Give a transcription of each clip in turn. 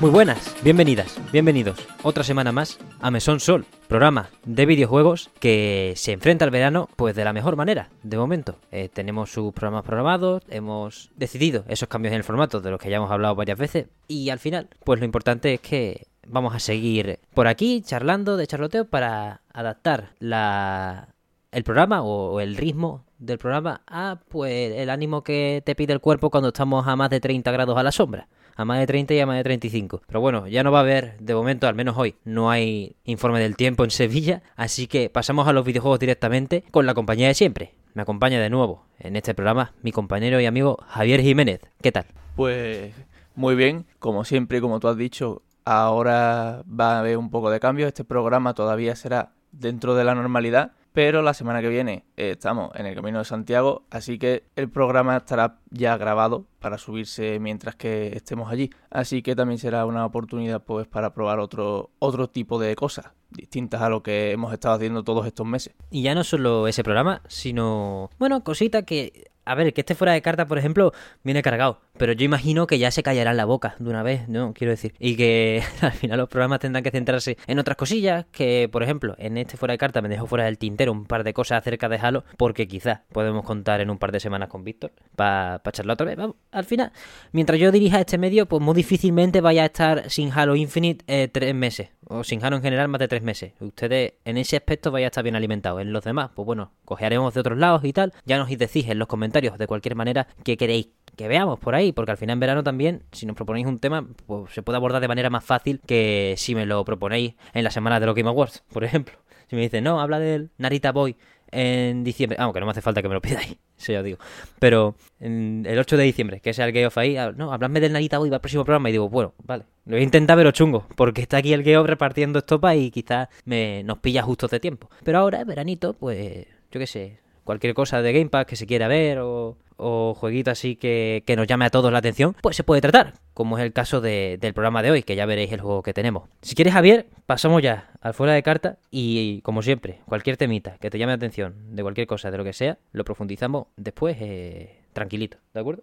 Muy buenas, bienvenidas, bienvenidos otra semana más a Mesón Sol, programa de videojuegos que se enfrenta al verano pues de la mejor manera, de momento. Eh, tenemos sus programas programados, hemos decidido esos cambios en el formato de los que ya hemos hablado varias veces y al final pues lo importante es que vamos a seguir por aquí charlando de charloteo para adaptar la, el programa o el ritmo del programa a pues el ánimo que te pide el cuerpo cuando estamos a más de 30 grados a la sombra a más de 30 y a más de 35. Pero bueno, ya no va a haber, de momento, al menos hoy, no hay informe del tiempo en Sevilla, así que pasamos a los videojuegos directamente con la compañía de siempre. Me acompaña de nuevo en este programa mi compañero y amigo Javier Jiménez. ¿Qué tal? Pues muy bien, como siempre, como tú has dicho, ahora va a haber un poco de cambio. Este programa todavía será dentro de la normalidad, pero la semana que viene estamos en el Camino de Santiago, así que el programa estará ya grabado para subirse mientras que estemos allí. Así que también será una oportunidad pues para probar otro, otro tipo de cosas distintas a lo que hemos estado haciendo todos estos meses. Y ya no solo ese programa, sino, bueno, cosita que a ver, que este fuera de carta, por ejemplo, viene cargado. Pero yo imagino que ya se callará en la boca de una vez, ¿no? Quiero decir. Y que al final los programas tendrán que centrarse en otras cosillas. Que, por ejemplo, en este fuera de carta me dejo fuera del tintero un par de cosas acerca de Halo. Porque quizás podemos contar en un par de semanas con Víctor. Para charlar otra vez. Vamos, al final, mientras yo dirija este medio, pues muy difícilmente vaya a estar sin Halo Infinite eh, tres meses. O sin Halo en general más de tres meses. Ustedes en ese aspecto vaya a estar bien alimentados. En los demás, pues bueno, cogeremos de otros lados y tal. Ya nos decís en los comentarios de cualquier manera que queréis que veamos por ahí, porque al final en verano también, si nos proponéis un tema, pues se puede abordar de manera más fácil que si me lo proponéis en la semana de los Game Awards, por ejemplo. Si me dices, no, habla del Narita Boy en diciembre, aunque no me hace falta que me lo pidáis, eso ya digo. Pero el 8 de diciembre, que sea el Gay of ahí, ah, no, habladme del Narita Boy para el próximo programa y digo, bueno, vale, lo voy a intentar pero chungo, porque está aquí el of repartiendo estopa y quizás me, nos pilla justo de tiempo. Pero ahora, veranito, pues, yo qué sé, cualquier cosa de Game Pass que se quiera ver o, o jueguito así que, nos llame a todos la atención, pues se puede tratar, como es el caso del programa de hoy, que ya veréis el juego que tenemos. Si quieres, Javier, pasamos ya al fuera de carta y, como siempre, cualquier temita que te llame la atención, de cualquier cosa, de lo que sea, lo profundizamos después eh, tranquilito, ¿de acuerdo?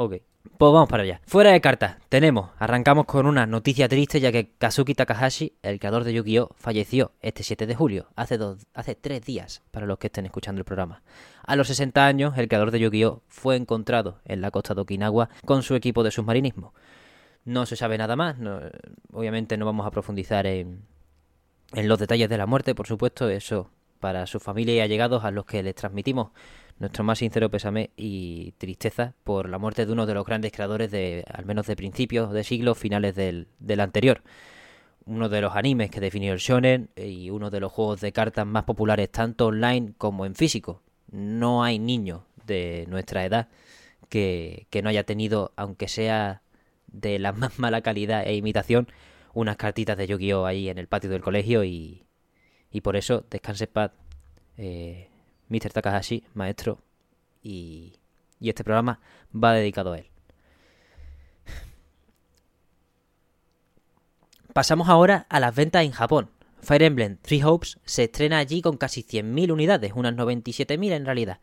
Ok. Pues vamos para allá. Fuera de cartas, tenemos, arrancamos con una noticia triste ya que Kazuki Takahashi, el creador de Yu-Gi-Oh, falleció este 7 de julio, hace, dos, hace tres días, para los que estén escuchando el programa. A los 60 años, el creador de Yu-Gi-Oh fue encontrado en la costa de Okinawa con su equipo de submarinismo. No se sabe nada más, obviamente no vamos a profundizar en, en los detalles de la muerte, por supuesto, eso para su familia y allegados a los que les transmitimos nuestro más sincero pésame y tristeza por la muerte de uno de los grandes creadores de, al menos de principios de siglo, finales del, del anterior. Uno de los animes que definió el shonen y uno de los juegos de cartas más populares tanto online como en físico. No hay niño de nuestra edad que, que no haya tenido, aunque sea de la más mala calidad e imitación, unas cartitas de Yu-Gi-Oh ahí en el patio del colegio y, y por eso descanse paz eh, Mr. Takahashi, maestro, y, y este programa va dedicado a él. Pasamos ahora a las ventas en Japón. Fire Emblem Three Hopes se estrena allí con casi 100.000 unidades, unas 97.000 en realidad.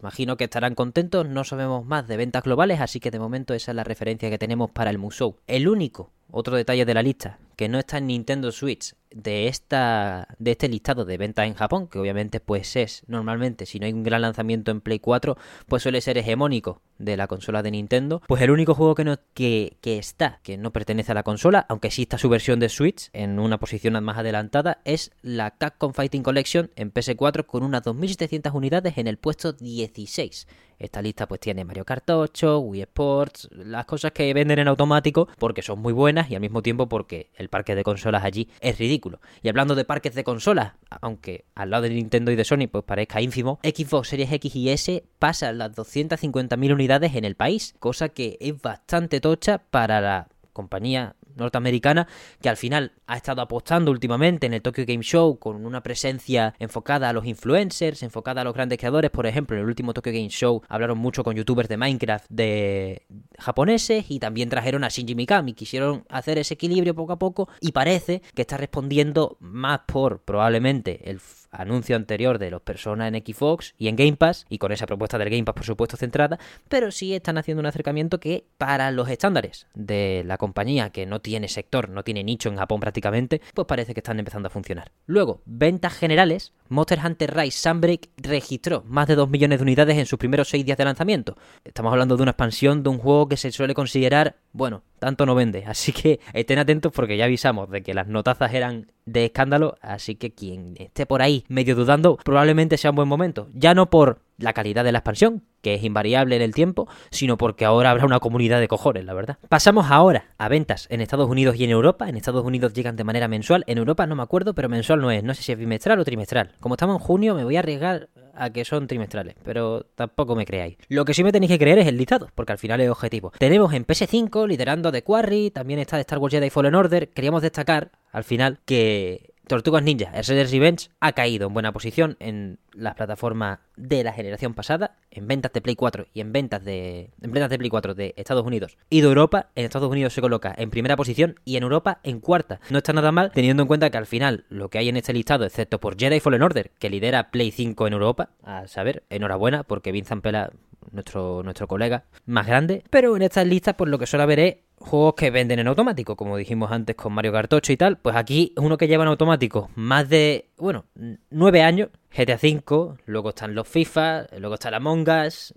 imagino que estarán contentos, no sabemos más de ventas globales, así que de momento esa es la referencia que tenemos para el Musou. El único, otro detalle de la lista, que no está en Nintendo Switch de esta de este listado de ventas en Japón, que obviamente pues es normalmente si no hay un gran lanzamiento en Play 4, pues suele ser hegemónico de la consola de Nintendo, pues el único juego que no que, que está, que no pertenece a la consola, aunque exista su versión de Switch en una posición más adelantada, es la Capcom Fighting Collection en PS4 con unas 2700 unidades en el puesto 16. Esta lista pues tiene Mario Kart 8, Wii Sports, las cosas que venden en automático porque son muy buenas y al mismo tiempo porque el parque de consolas allí es ridículo. Y hablando de parques de consolas, aunque al lado de Nintendo y de Sony pues parezca ínfimo, Xbox Series X y S pasa las 250.000 unidades en el país, cosa que es bastante tocha para la compañía norteamericana que al final ha estado apostando últimamente en el Tokyo Game Show con una presencia enfocada a los influencers, enfocada a los grandes creadores. Por ejemplo, en el último Tokyo Game Show hablaron mucho con youtubers de Minecraft, de japoneses y también trajeron a Shinji Mikami. Quisieron hacer ese equilibrio poco a poco y parece que está respondiendo más por probablemente el anuncio anterior de los personas en Xbox y en Game Pass, y con esa propuesta del Game Pass por supuesto centrada, pero sí están haciendo un acercamiento que para los estándares de la compañía que no tiene sector, no tiene nicho en Japón prácticamente, pues parece que están empezando a funcionar. Luego, ventas generales, Monster Hunter Rise Sunbreak registró más de 2 millones de unidades en sus primeros 6 días de lanzamiento. Estamos hablando de una expansión de un juego que se suele considerar, bueno, tanto no vende. Así que estén atentos porque ya avisamos de que las notazas eran de escándalo. Así que quien esté por ahí medio dudando, probablemente sea un buen momento. Ya no por la calidad de la expansión, que es invariable en el tiempo, sino porque ahora habrá una comunidad de cojones, la verdad. Pasamos ahora a ventas en Estados Unidos y en Europa. En Estados Unidos llegan de manera mensual, en Europa no me acuerdo, pero mensual no es. No sé si es bimestral o trimestral. Como estamos en junio, me voy a arriesgar a que son trimestrales, pero tampoco me creáis. Lo que sí me tenéis que creer es el listado, porque al final es objetivo. Tenemos en PS5, liderando The Quarry, también está de Star Wars Jedi Fallen Order. Queríamos destacar, al final, que Tortugas Ninja, Shredder's Revenge, ha caído en buena posición en las plataformas de la generación pasada, en ventas de Play 4 y en ventas de, en ventas de Play 4 de Estados Unidos y de Europa. En Estados Unidos se coloca en primera posición y en Europa en cuarta. No está nada mal teniendo en cuenta que al final lo que hay en este listado, excepto por Jedi Fallen Order, que lidera Play 5 en Europa, a saber, enhorabuena porque Vincent Pela nuestro, nuestro colega más grande. Pero en estas listas, pues lo que suele haber es juegos que venden en automático, como dijimos antes con Mario 8 y tal, pues aquí uno que lleva en automático más de, bueno, nueve años, GTA V, luego están los FIFA, luego está la Among Us,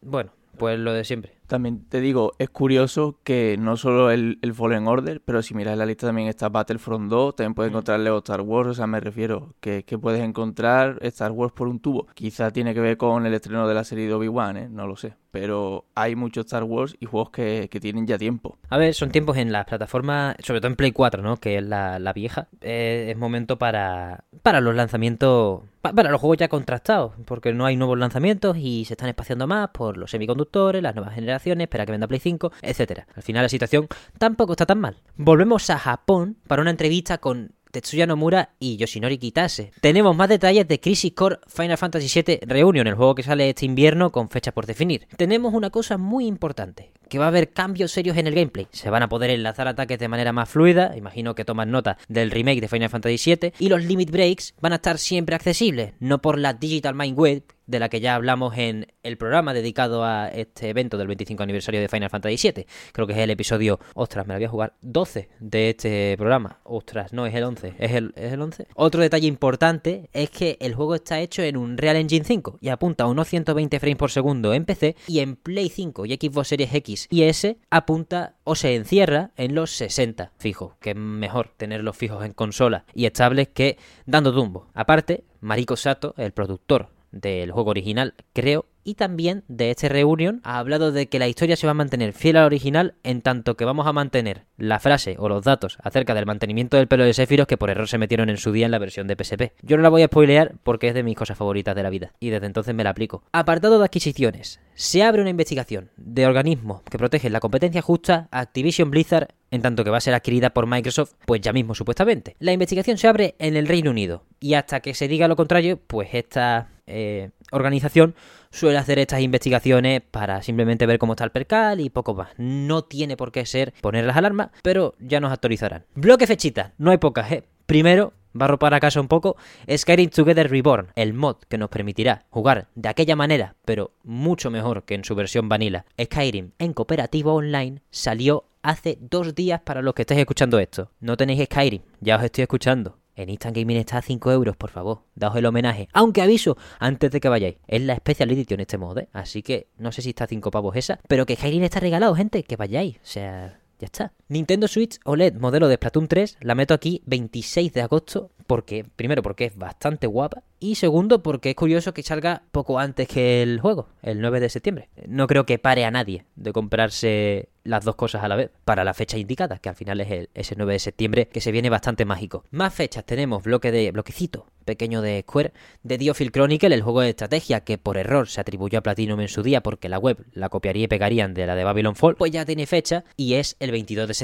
bueno, pues lo de siempre. También te digo, es curioso que no solo el, el Fallen Order, pero si miras la lista también está Battlefront 2, también puedes encontrar Lego Star Wars, o sea, me refiero que, que puedes encontrar Star Wars por un tubo. Quizá tiene que ver con el estreno de la serie de Obi-Wan, ¿eh? no lo sé. Pero hay muchos Star Wars y juegos que, que, tienen ya tiempo. A ver, son tiempos en las plataformas, sobre todo en Play 4, ¿no? Que es la, la vieja. Eh, es momento para, para los lanzamientos, para los juegos ya contrastados, porque no hay nuevos lanzamientos y se están espaciando más por los semiconductores, las nuevas generaciones, espera que venda Play 5, etcétera. Al final la situación tampoco está tan mal. Volvemos a Japón para una entrevista con Tetsuya Nomura y Yoshinori Kitase. Tenemos más detalles de Crisis Core Final Fantasy VII Reunion, el juego que sale este invierno con fecha por definir. Tenemos una cosa muy importante, que va a haber cambios serios en el gameplay. Se van a poder enlazar ataques de manera más fluida, imagino que toman nota del remake de Final Fantasy VII, y los limit breaks van a estar siempre accesibles, no por la Digital Mind Web de la que ya hablamos en el programa dedicado a este evento del 25 aniversario de Final Fantasy VII. Creo que es el episodio, ostras, me la voy a jugar, 12 de este programa. Ostras, no, es el 11. ¿Es el, ¿Es el 11? Otro detalle importante es que el juego está hecho en un Real Engine 5 y apunta a unos 120 frames por segundo en PC y en Play 5 y Xbox Series X y S apunta o se encierra en los 60 fijos, que es mejor tenerlos fijos en consola y estables que dando tumbo. Aparte, Mariko Sato, el productor del juego original, creo, y también de este reunión ha hablado de que la historia se va a mantener fiel al original en tanto que vamos a mantener la frase o los datos acerca del mantenimiento del pelo de Sephiroth que por error se metieron en su día en la versión de PSP. Yo no la voy a spoilear porque es de mis cosas favoritas de la vida y desde entonces me la aplico. Apartado de adquisiciones. Se abre una investigación de organismos que protegen la competencia justa a Activision Blizzard en tanto que va a ser adquirida por Microsoft, pues ya mismo supuestamente. La investigación se abre en el Reino Unido y hasta que se diga lo contrario, pues esta eh, organización suele hacer estas investigaciones para simplemente ver cómo está el percal y poco más. No tiene por qué ser poner las alarmas, pero ya nos actualizarán. Bloque fechita, no hay pocas, ¿eh? Primero, barro para casa un poco, Skyrim Together Reborn, el mod que nos permitirá jugar de aquella manera, pero mucho mejor que en su versión vanilla. Skyrim en cooperativo online salió hace dos días para los que estáis escuchando esto. No tenéis Skyrim, ya os estoy escuchando. En Instant Gaming está a 5 euros, por favor. Daos el homenaje. Aunque aviso, antes de que vayáis. Es la Special Edition este mod, ¿eh? Así que no sé si está a 5 pavos esa. Pero que Skyrim está regalado, gente. Que vayáis. O sea, ya está. Nintendo Switch OLED modelo de Splatoon 3 la meto aquí 26 de agosto porque primero porque es bastante guapa y segundo porque es curioso que salga poco antes que el juego, el 9 de septiembre. No creo que pare a nadie de comprarse las dos cosas a la vez para la fecha indicada, que al final es el, ese 9 de septiembre, que se viene bastante mágico. Más fechas tenemos bloque de bloquecito pequeño de Square de Diofield Chronicle, el juego de estrategia que por error se atribuyó a Platinum en su día porque la web la copiaría y pegarían de la de Babylon Fall, pues ya tiene fecha y es el 22 de.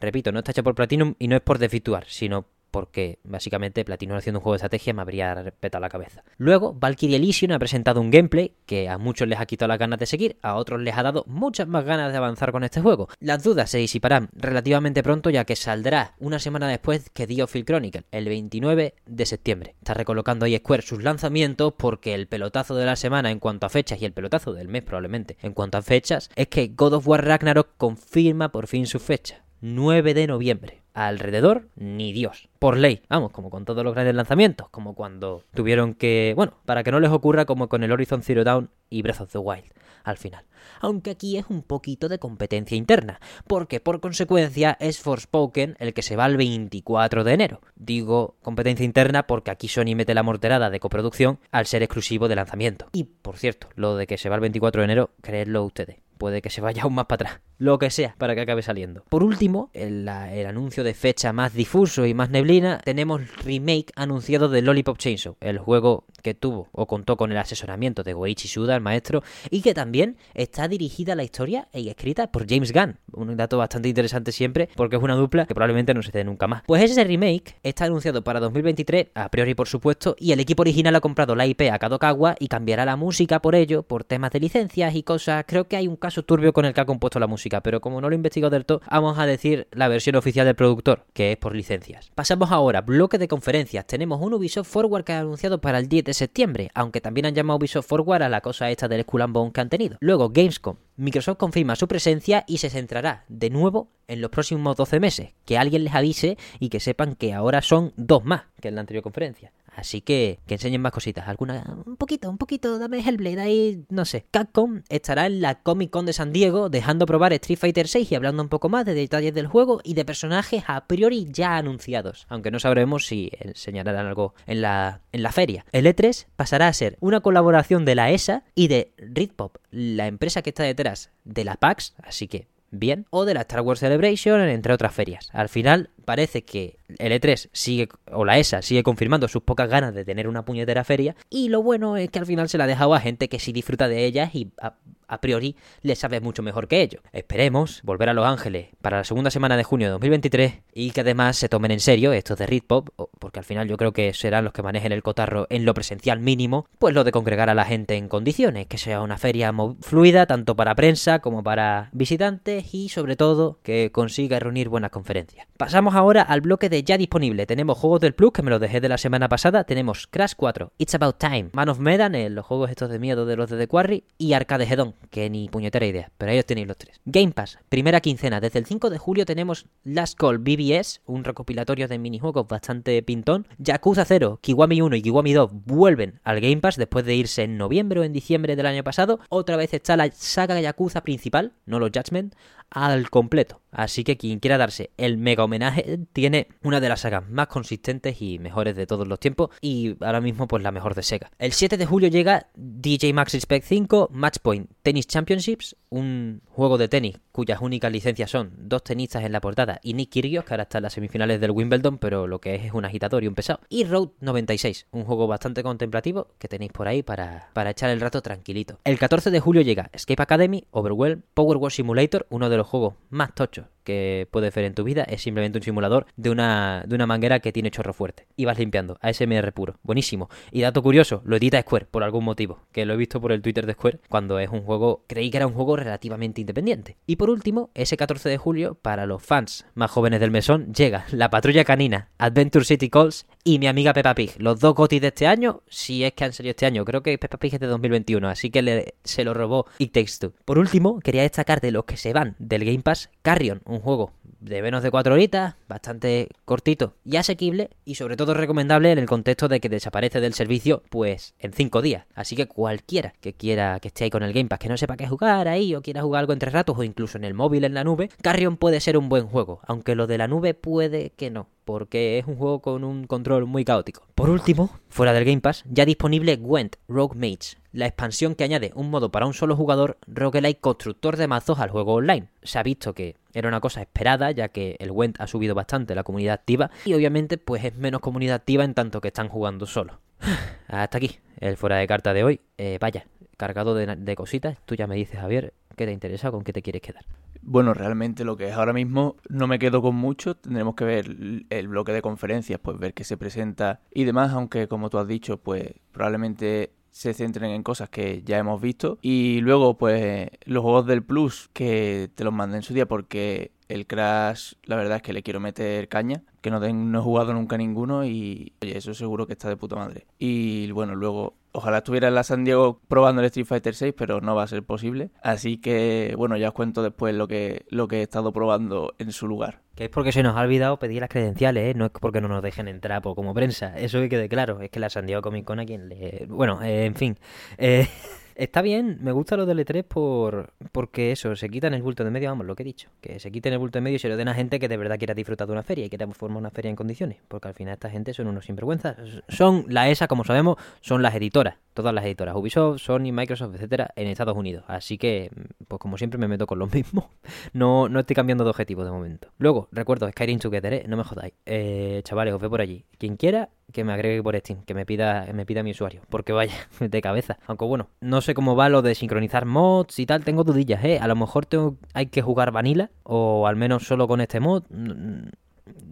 Repito, no está hecho por Platinum y no es por desvirtuar, sino porque básicamente Platino haciendo un juego de estrategia me habría respetado la cabeza. Luego, Valkyrie Elysium ha presentado un gameplay que a muchos les ha quitado las ganas de seguir, a otros les ha dado muchas más ganas de avanzar con este juego. Las dudas se disiparán relativamente pronto ya que saldrá una semana después que The Phil Chronicle, el 29 de septiembre. Está recolocando ahí Square sus lanzamientos porque el pelotazo de la semana en cuanto a fechas y el pelotazo del mes probablemente en cuanto a fechas es que God of War Ragnarok confirma por fin su fecha. 9 de noviembre. Alrededor, ni Dios. Por ley. Vamos, como con todos los grandes lanzamientos. Como cuando tuvieron que. Bueno, para que no les ocurra como con el Horizon Zero Dawn y Breath of the Wild. Al final. Aunque aquí es un poquito de competencia interna. Porque por consecuencia es Forspoken el que se va el 24 de enero. Digo competencia interna porque aquí Sony mete la morterada de coproducción al ser exclusivo de lanzamiento. Y por cierto, lo de que se va el 24 de enero, creedlo ustedes puede que se vaya aún más para atrás. Lo que sea, para que acabe saliendo. Por último, el, anuncio de fecha más difuso y más neblina, tenemos remake anunciado de Lollipop Chainsaw, el juego que tuvo o contó con el asesoramiento de Goichi Suda, el maestro, y que también está dirigida a la historia y escrita por James Gunn. Un dato bastante interesante siempre, porque es una dupla que probablemente no se dé nunca más. Pues ese remake está anunciado para 2023, a priori por supuesto, y el equipo original ha comprado la IP a Kadokawa y cambiará la música por ello, por temas de licencias y cosas. Creo que hay un caso turbio con el que ha compuesto la música, pero como no lo he investigado del todo, vamos a decir la versión oficial del productor, que es por licencias. Pasamos ahora, bloque de conferencias. Tenemos un Ubisoft Forward que ha anunciado para el 10 de septiembre, aunque también han llamado Ubisoft Forward a la cosa esta del Skull que han tenido. Luego, Gamescom. Microsoft confirma su presencia y se centrará de nuevo en los próximos 12 meses. Que alguien les avise y que sepan que ahora son dos más que en la anterior conferencia. Así que que enseñen más cositas. Alguna, un poquito, un poquito, dame Hellblade ahí, no sé. Capcom estará en la Comic Con de San Diego dejando probar Street Fighter 6 y hablando un poco más de detalles del juego y de personajes a priori ya anunciados. Aunque no sabremos si enseñarán algo en la, en la feria. El E3 pasará a ser una colaboración de la ESA y de Ritpop, la empresa que está detrás de la PAX. Así que bien, o de la Star Wars Celebration, entre otras ferias. Al final parece que el E3 sigue, o la ESA sigue confirmando sus pocas ganas de tener una puñetera feria, y lo bueno es que al final se la ha dejado a gente que sí disfruta de ellas y a, a priori le sabe mucho mejor que ellos. Esperemos volver a Los Ángeles para la segunda semana de junio de 2023 y que además se tomen en serio estos de Ritpop, porque al final yo creo que serán los que manejen el cotarro en lo presencial mínimo, pues lo de congregar a la gente en condiciones, que sea una feria fluida tanto para prensa como para visitantes y sobre todo que consiga reunir buenas conferencias. Pasamos ahora al bloque de ya disponible. Tenemos juegos del Plus, que me lo dejé de la semana pasada. Tenemos Crash 4, It's About Time, Man of Medan, eh, los juegos estos de miedo de los de The Quarry, y Arcade Hedon, que ni puñetera idea, pero ahí os tenéis los tres. Game Pass, primera quincena. Desde el 5 de julio tenemos Last Call BBS, un recopilatorio de minijuegos bastante pintón. Yakuza 0, Kiwami 1 y Kiwami 2 vuelven al Game Pass después de irse en noviembre o en diciembre del año pasado. Otra vez está la saga Yakuza principal, no los Judgment, al completo. Así que quien quiera darse el mega homenaje tiene una de las sagas más consistentes y mejores de todos los tiempos y ahora mismo pues la mejor de Sega. El 7 de julio llega DJ Max Respect 5 Matchpoint Tennis Championships, un juego de tenis cuyas únicas licencias son dos tenistas en la portada y Nick Kyrgios que ahora está en las semifinales del Wimbledon pero lo que es es un agitador y un pesado. Y Road 96, un juego bastante contemplativo que tenéis por ahí para, para echar el rato tranquilito. El 14 de julio llega Escape Academy, Overwhelm, Power Wash Simulator, uno de los juegos más tochos que puedes ver en tu vida. Es simplemente un simulador de una, de una manguera que tiene chorro fuerte. Y vas limpiando. ASMR puro. Buenísimo. Y dato curioso, lo edita Square por algún motivo. Que lo he visto por el Twitter de Square cuando es un juego, creí que era un juego relativamente independiente. Y por último, ese 14 de julio, para los fans más jóvenes del mesón, llega La Patrulla Canina, Adventure City Calls y mi amiga Peppa Pig. Los dos gotis de este año, si es que han salido este año. Creo que Peppa Pig es de 2021, así que le, se lo robó It Takes Two. Por último, quería destacar de los que se van del Game Pass, Carrion, un juego de menos de 4 horitas, bastante cortito y asequible y sobre todo recomendable en el contexto de que desaparece del servicio pues en 5 días. Así que cualquiera que quiera que esté ahí con el Game Pass, que no sepa qué jugar ahí o quiera jugar algo entre ratos o incluso en el móvil en la nube, Carrion puede ser un buen juego, aunque lo de la nube puede que no porque es un juego con un control muy caótico. Por último, fuera del Game Pass, ya disponible Gwent Rogue Mage, la expansión que añade un modo para un solo jugador roguelike constructor de mazos al juego online. Se ha visto que era una cosa esperada, ya que el Gwent ha subido bastante la comunidad activa y obviamente pues es menos comunidad activa en tanto que están jugando solo. Hasta aquí, el fuera de carta de hoy. Eh, vaya, cargado de, de cositas. Tú ya me dices, Javier, qué te interesa, con qué te quieres quedar. Bueno, realmente lo que es ahora mismo no me quedo con mucho. Tendremos que ver el bloque de conferencias, pues ver qué se presenta y demás, aunque como tú has dicho, pues probablemente se centren en cosas que ya hemos visto. Y luego, pues, los juegos del Plus que te los mandé en su día porque el Crash, la verdad es que le quiero meter caña, que no, no he jugado nunca ninguno y, oye, eso seguro que está de puta madre. Y bueno, luego Ojalá estuviera en la San Diego probando el Street Fighter 6, pero no va a ser posible. Así que, bueno, ya os cuento después lo que, lo que he estado probando en su lugar. Que es porque se nos ha olvidado pedir las credenciales, ¿eh? No es porque no nos dejen entrar por como prensa. Eso que quede claro. Es que la San Diego Comic Con a quien le... Bueno, eh, en fin. Eh... Está bien, me gusta lo del E3 por, porque eso, se quitan el bulto de medio, vamos, lo que he dicho, que se quiten el bulto de medio y se lo den a gente que de verdad quiera disfrutar de una feria y que forma una feria en condiciones, porque al final esta gente son unos sinvergüenzas. Son la ESA, como sabemos, son las editoras, todas las editoras, Ubisoft, Sony, Microsoft, etcétera, en Estados Unidos. Así que, pues como siempre me meto con los mismos. No, no estoy cambiando de objetivo de momento. Luego, recuerdo Skyrim Together, ¿eh? no me jodáis. Eh, chavales, os veo por allí. Quien quiera, que me agregue por Steam, que me pida, me pida mi usuario, porque vaya, de cabeza. Aunque bueno, no sé cómo va lo de sincronizar mods y tal, tengo dudillas, ¿eh? A lo mejor hay que jugar vanilla, o al menos solo con este mod.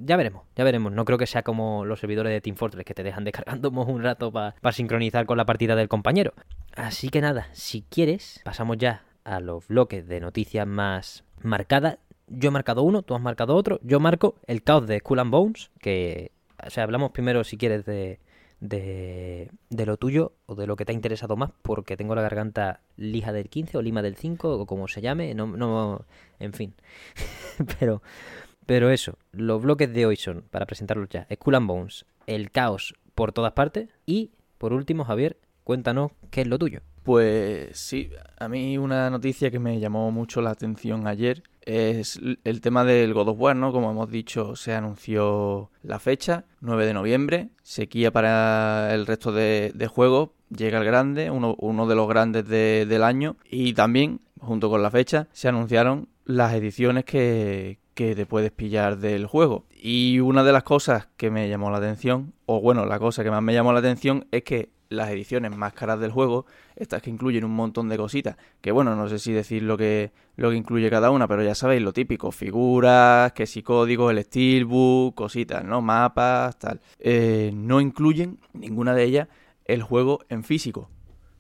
Ya veremos, ya veremos. No creo que sea como los servidores de Team Fortress que te dejan descargando un rato para sincronizar con la partida del compañero. Así que nada, si quieres, pasamos ya a los bloques de noticias más marcadas. Yo he marcado uno, tú has marcado otro. Yo marco el caos de Skull and Bones, que o sea, hablamos primero, si quieres, de, de, de, lo tuyo o de lo que te ha interesado más, porque tengo la garganta lija del 15 o lima del 5 o como se llame, no, no en fin. pero, pero eso, los bloques de hoy son, para presentarlos ya, Skull and Bones, el caos por todas partes y, por último, Javier, cuéntanos qué es lo tuyo. Pues sí, a mí una noticia que me llamó mucho la atención ayer es el tema del God of War, ¿no? Como hemos dicho, se anunció la fecha, 9 de noviembre, sequía para el resto de, juegos, llega el grande, uno, uno de los grandes del año, y también, junto con la fecha, se anunciaron las ediciones que, que te puedes pillar del juego. Y una de las cosas que me llamó la atención, o bueno, la cosa que más me llamó la atención es que las ediciones más caras del juego, estas que incluyen un montón de cositas, que bueno, no sé si decir lo que, lo que incluye cada una, pero ya sabéis lo típico, figuras, que si códigos, el steelbook, cositas, ¿no? Mapas, tal. Eh, no incluyen ninguna de ellas el juego en físico.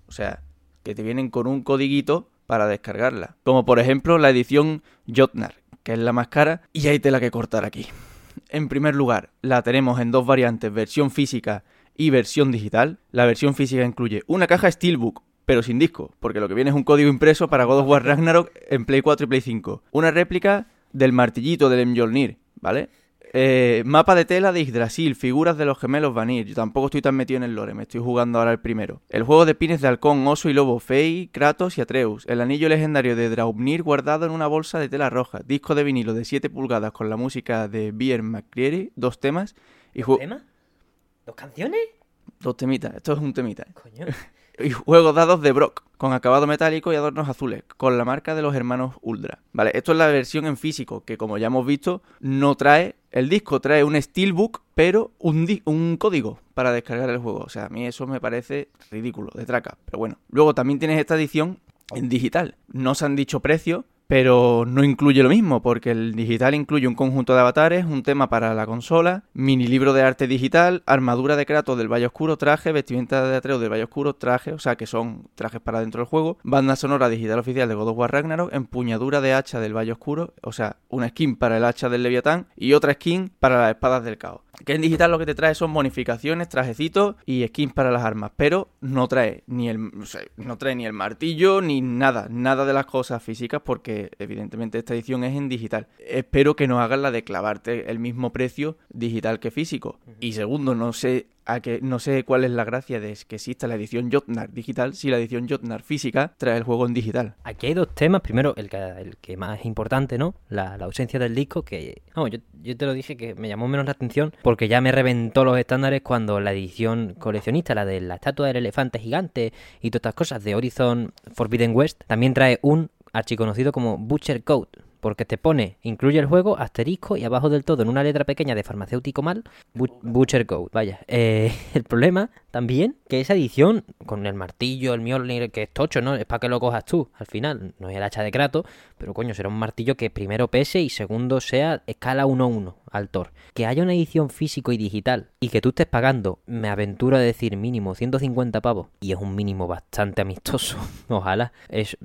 O sea, que te vienen con un codiguito para descargarla. Como por ejemplo la edición Jotnar, que es la más cara, y hay tela que cortar aquí. En primer lugar, la tenemos en dos variantes, versión física y versión digital. La versión física incluye una caja Steelbook, pero sin disco, porque lo que viene es un código impreso para God of War Ragnarok en Play 4 y Play 5. Una réplica del martillito del Mjolnir, ¿vale? Eh, mapa de tela de Yggdrasil, figuras de los gemelos Vanir. Yo tampoco estoy tan metido en el lore, me estoy jugando ahora el primero. El juego de pines de halcón, oso y lobo, Fey, Kratos y Atreus. El anillo legendario de Draupnir guardado en una bolsa de tela roja. Disco de vinilo de 7 pulgadas con la música de Beer McCreary, dos temas. Y ¿Dos temas? ¿Dos canciones? Dos temitas, esto es un temita. Coño. y juegos dados de Brock, con acabado metálico y adornos azules, con la marca de los hermanos Ultra. Vale, esto es la versión en físico, que como ya hemos visto, no trae. El disco trae un Steelbook, pero un, un código para descargar el juego. O sea, a mí eso me parece ridículo, de traca. Pero bueno, luego también tienes esta edición en digital. No se han dicho precios, pero no incluye lo mismo, porque el digital incluye un conjunto de avatares, un tema para la consola, mini libro de arte digital, armadura de Kratos del Valle Oscuro, traje, vestimenta de Atreus del Valle Oscuro, traje, o sea que son trajes para dentro del juego, banda sonora digital oficial de God of War Ragnarok, empuñadura de hacha del Valle Oscuro, o sea, una skin para el hacha del Leviatán y otra skin para las espadas del caos. Que en digital lo que te trae son bonificaciones, trajecitos y skins para las armas, pero no trae ni el no trae ni el martillo ni nada, nada de las cosas físicas porque evidentemente esta edición es en digital. Espero que no hagan la de clavarte el mismo precio digital que físico. Y segundo, no sé a que no sé cuál es la gracia de que exista la edición Jotnar digital si la edición Jotnar física trae el juego en digital. Aquí hay dos temas. Primero, el que, el que más es importante, ¿no? La, ausencia del disco, que no, yo, yo, te lo dije que me llamó menos la atención porque ya me reventó los estándares cuando la edición coleccionista, la de la estatua del elefante gigante y todas estas cosas de Horizon Forbidden West, también trae un archiconocido como Butcher Code porque te pone, incluye el juego, asterisco y abajo del todo, en una letra pequeña de farmacéutico mal, Butcher Code. Vaya, eh, el problema también que esa edición, con el martillo, el Mjolnir, que es tocho, ¿no? Es para que lo cojas tú, al final, no es el hacha de Kratos, pero coño, será un martillo que primero pese y segundo sea escala 1-1 al Thor. Que haya una edición físico y digital y que tú estés pagando, me aventuro a decir mínimo 150 pavos, y es un mínimo bastante amistoso, ojalá, es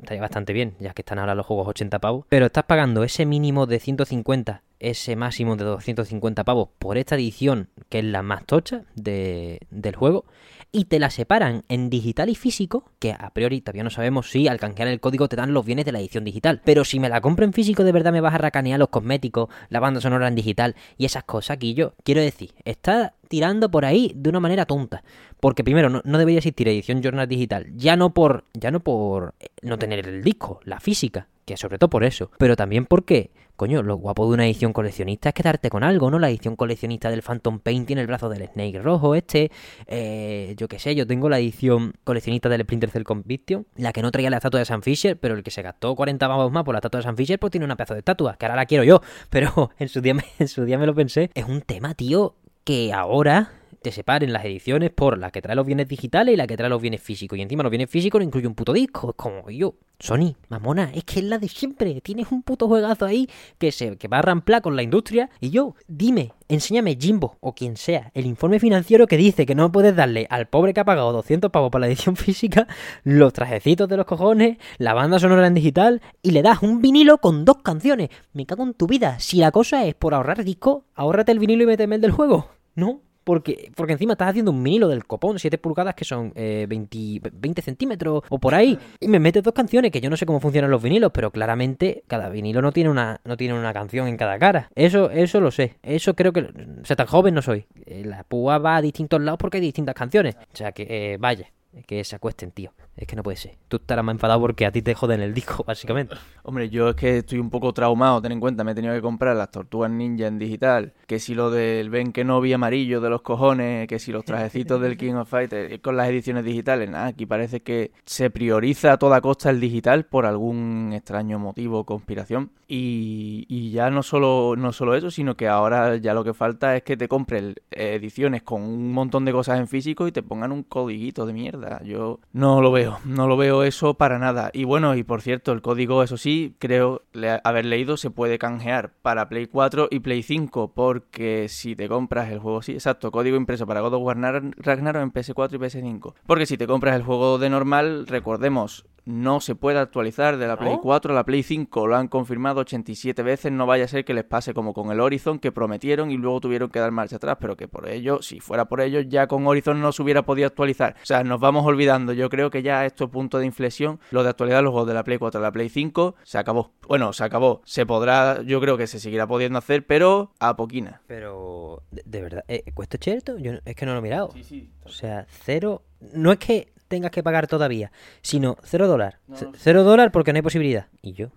estaría bastante bien, ya que están ahora los juegos 80 pavos, pero estás pagando ese mínimo de 150, ese máximo de 250 pavos por esta edición, que es la más tocha de, del juego, y te la separan en digital y físico, que a priori todavía no sabemos si al canjear el código te dan los bienes de la edición digital. Pero si me la compro en físico, de verdad me vas a racanear los cosméticos, la banda sonora en digital y esas cosas que yo quiero decir, está tirando por ahí de una manera tonta. Porque primero, no, no, debería existir edición journal digital. Ya no por. Ya no por eh, no tener el disco, la física. Que sobre todo por eso. Pero también porque Coño, lo guapo de una edición coleccionista es quedarte con algo, ¿no? La edición coleccionista del Phantom Paint tiene el brazo del Snake rojo este. Eh, yo qué sé, yo tengo la edición coleccionista del Splinter Cell Conviction, la que no traía la estatua de San Fisher, pero el que se gastó 40 pavos más por la estatua de San Fisher, pues tiene una pedazo de estatua, que ahora la quiero yo. Pero en su día en su día me lo pensé. Es un tema, tío, que ahora te separen las ediciones por la que trae los bienes digitales y la que trae los bienes físicos. Y encima los bienes físicos no incluye un puto disco. Es como yo, Sony, mamona, es que es la de siempre. Tienes un puto juegazo ahí que se que va a ramplar con la industria. Y yo, dime, enséñame Jimbo o quien sea el informe financiero que dice que no puedes darle al pobre que ha pagado 200 pavos para la edición física los trajecitos de los cojones, la banda sonora en digital y le das un vinilo con dos canciones. Me cago en tu vida. Si la cosa es por ahorrar disco, ahórrate el vinilo y méteme el del juego. No, porque, porque encima estás haciendo un vinilo del copón, 7 pulgadas que son 20, eh, 20 centímetros o por ahí. Y me metes dos canciones que yo no sé cómo funcionan los vinilos, pero claramente cada vinilo no tiene una, no tiene una canción en cada cara. Eso, eso lo sé. Eso creo que... O sea, tan joven no soy. Eh, la púa va a distintos lados porque hay distintas canciones. O sea que, eh, vaya que se acuesten, tío. Es que no puede ser. Tú estarás más enfadado porque a ti te joden el disco, básicamente. Hombre, yo es que estoy un poco traumado. Ten en cuenta, me he tenido que comprar las tortugas ninja en digital. Que si lo del Ben Kenobi amarillo de los cojones. Que si los trajecitos del King of Fighters con las ediciones digitales. Nada, aquí parece que se prioriza a toda costa el digital por algún extraño motivo, conspiración. Y, y ya no solo, no solo eso, sino que ahora ya lo que falta es que te compres ediciones con un montón de cosas en físico y te pongan un codiguito de mierda. Yo no lo veo no lo veo eso para nada. Y bueno, y por cierto, el código, eso sí, creo haber leído, se puede canjear para Play 4 y Play 5, porque si te compras el juego, sí, exacto, código impreso para God of War Ragnarok en PS4 y PS5. Porque si te compras el juego de normal, recordemos, no se puede actualizar de la Play 4 a la Play 5. Lo han confirmado 87 veces. No vaya a ser que les pase como con el Horizon, que prometieron y luego tuvieron que dar marcha atrás. Pero que por ello, si fuera por ello, ya con Horizon no se hubiera podido actualizar. O sea, nos vamos olvidando. Yo creo que ya esto es punto de inflexión. Lo de actualidad los juegos de la Play 4 a la Play 5 se acabó. Bueno, se acabó. Se podrá, yo creo que se seguirá pudiendo hacer, pero a poquina. Pero, de, verdad, ¿eh, ¿cuesta cierto? Yo es que no lo he mirado. Sí, sí. O sea, cero. No es que tengas que pagar todavía, sino cero dólar. cero dólar porque no hay posibilidad. ¿Y yo?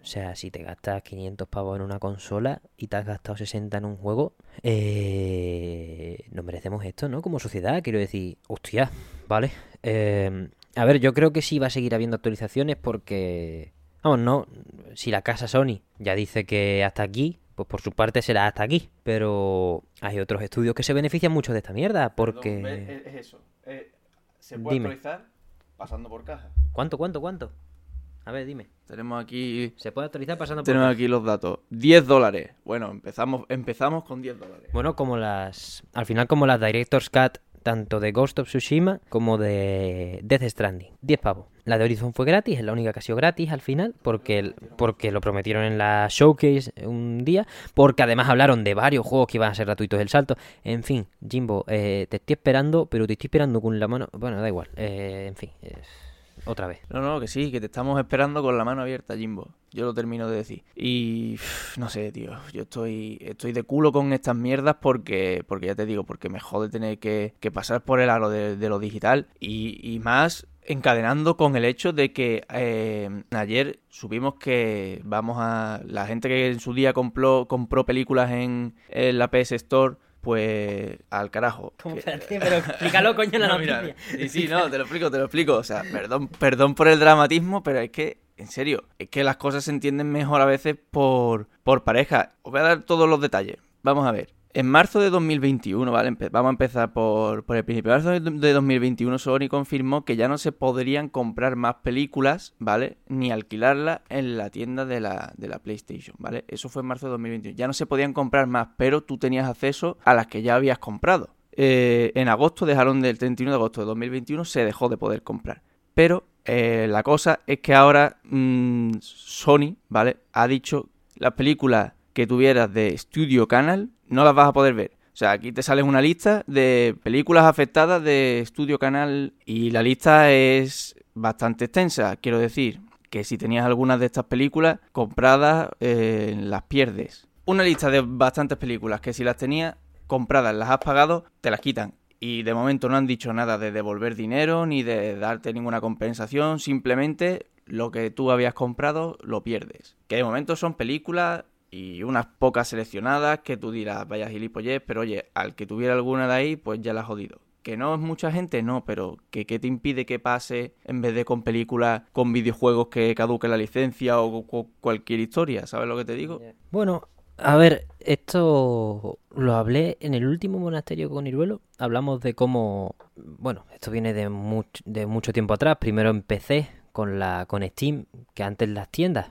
O sea, si te gastas 500 pavos en una consola y te has gastado 60 en un juego, eh, nos merecemos esto, ¿no? Como sociedad, quiero decir, hostia, vale. Eh, a ver, yo creo que sí va a seguir habiendo actualizaciones porque, vamos, no, si la casa Sony ya dice que hasta aquí, pues por su parte será hasta aquí. Pero hay otros estudios que se benefician mucho de esta mierda porque... es eso. Eh, se puede actualizar pasando por caja. ¿Cuánto, cuánto, cuánto? A ver, dime. Tenemos aquí. Se puede actualizar pasando por Tenemos aquí los datos. 10 dólares. Bueno, empezamos, empezamos con 10 dólares. Bueno, como las. Al final, como las Director's Cut tanto de Ghost of Tsushima como de Death Stranding. 10 pavos. La de Horizon fue gratis, es la única que ha sido gratis al final, porque, porque lo prometieron en la showcase un día, porque además hablaron de varios juegos que iban a ser gratuitos del salto. En fin, Jimbo, eh, te estoy esperando, pero te estoy esperando con la mano... Bueno, da igual, eh, en fin... otra vez. No, no, que sí, que te estamos esperando con la mano abierta, Jimbo. Yo lo termino de decir. Y no sé, tío. Yo estoy, estoy de culo con estas mierdas porque, porque ya te digo, porque me jode tener que, pasar por el aro de, lo digital. Y más encadenando con el hecho de que eh, ayer supimos que vamos a la gente que en su día compró, compró películas en, la PS Store pues al carajo. pero explícalo, coño, la no, noticia. sí, sí, no, te lo explico, te lo explico. O sea, perdón, perdón por el dramatismo, pero es que en serio, es que las cosas se entienden mejor a veces por, por pareja. Os voy a dar todos los detalles. Vamos a ver. En marzo de 2021, ¿vale? vamos a empezar por, el principio. En marzo de 2021 Sony confirmó que ya no se podrían comprar más películas, ¿vale? Ni alquilarlas en la tienda de la, de la PlayStation, ¿vale? Eso fue en marzo de 2021. Ya no se podían comprar más, pero tú tenías acceso a las que ya habías comprado. Eh, en agosto dejaron del 31 de agosto de 2021, se dejó de poder comprar. Pero eh, la cosa es que ahora mm, Sony, ¿vale? Ha dicho las películas que tuvieras de Studio Canal no las vas a poder ver. O sea, aquí te sale una lista de películas afectadas de Studio Canal y la lista es bastante extensa. Quiero decir que si tenías algunas de estas películas compradas, eh, las pierdes. Una lista de bastantes películas que si las tenías compradas, las has pagado, te las quitan. Y de momento no han dicho nada de devolver dinero ni de darte ninguna compensación, simplemente lo que tú habías comprado lo pierdes. Que de momento son películas y unas pocas seleccionadas que tú dirás, vaya gilipollez, pero oye, al que tuviera alguna de ahí, pues ya la has jodido. Que no es mucha gente, no, pero que qué te impide que pase en vez de con películas, con videojuegos que caduque la licencia o, cualquier historia, ¿sabes lo que te digo? Bueno, a ver, esto lo hablé en el último monasterio con Iruelo. Hablamos de cómo, bueno, esto viene de, de mucho tiempo atrás. Primero empecé con la con Steam que antes las tiendas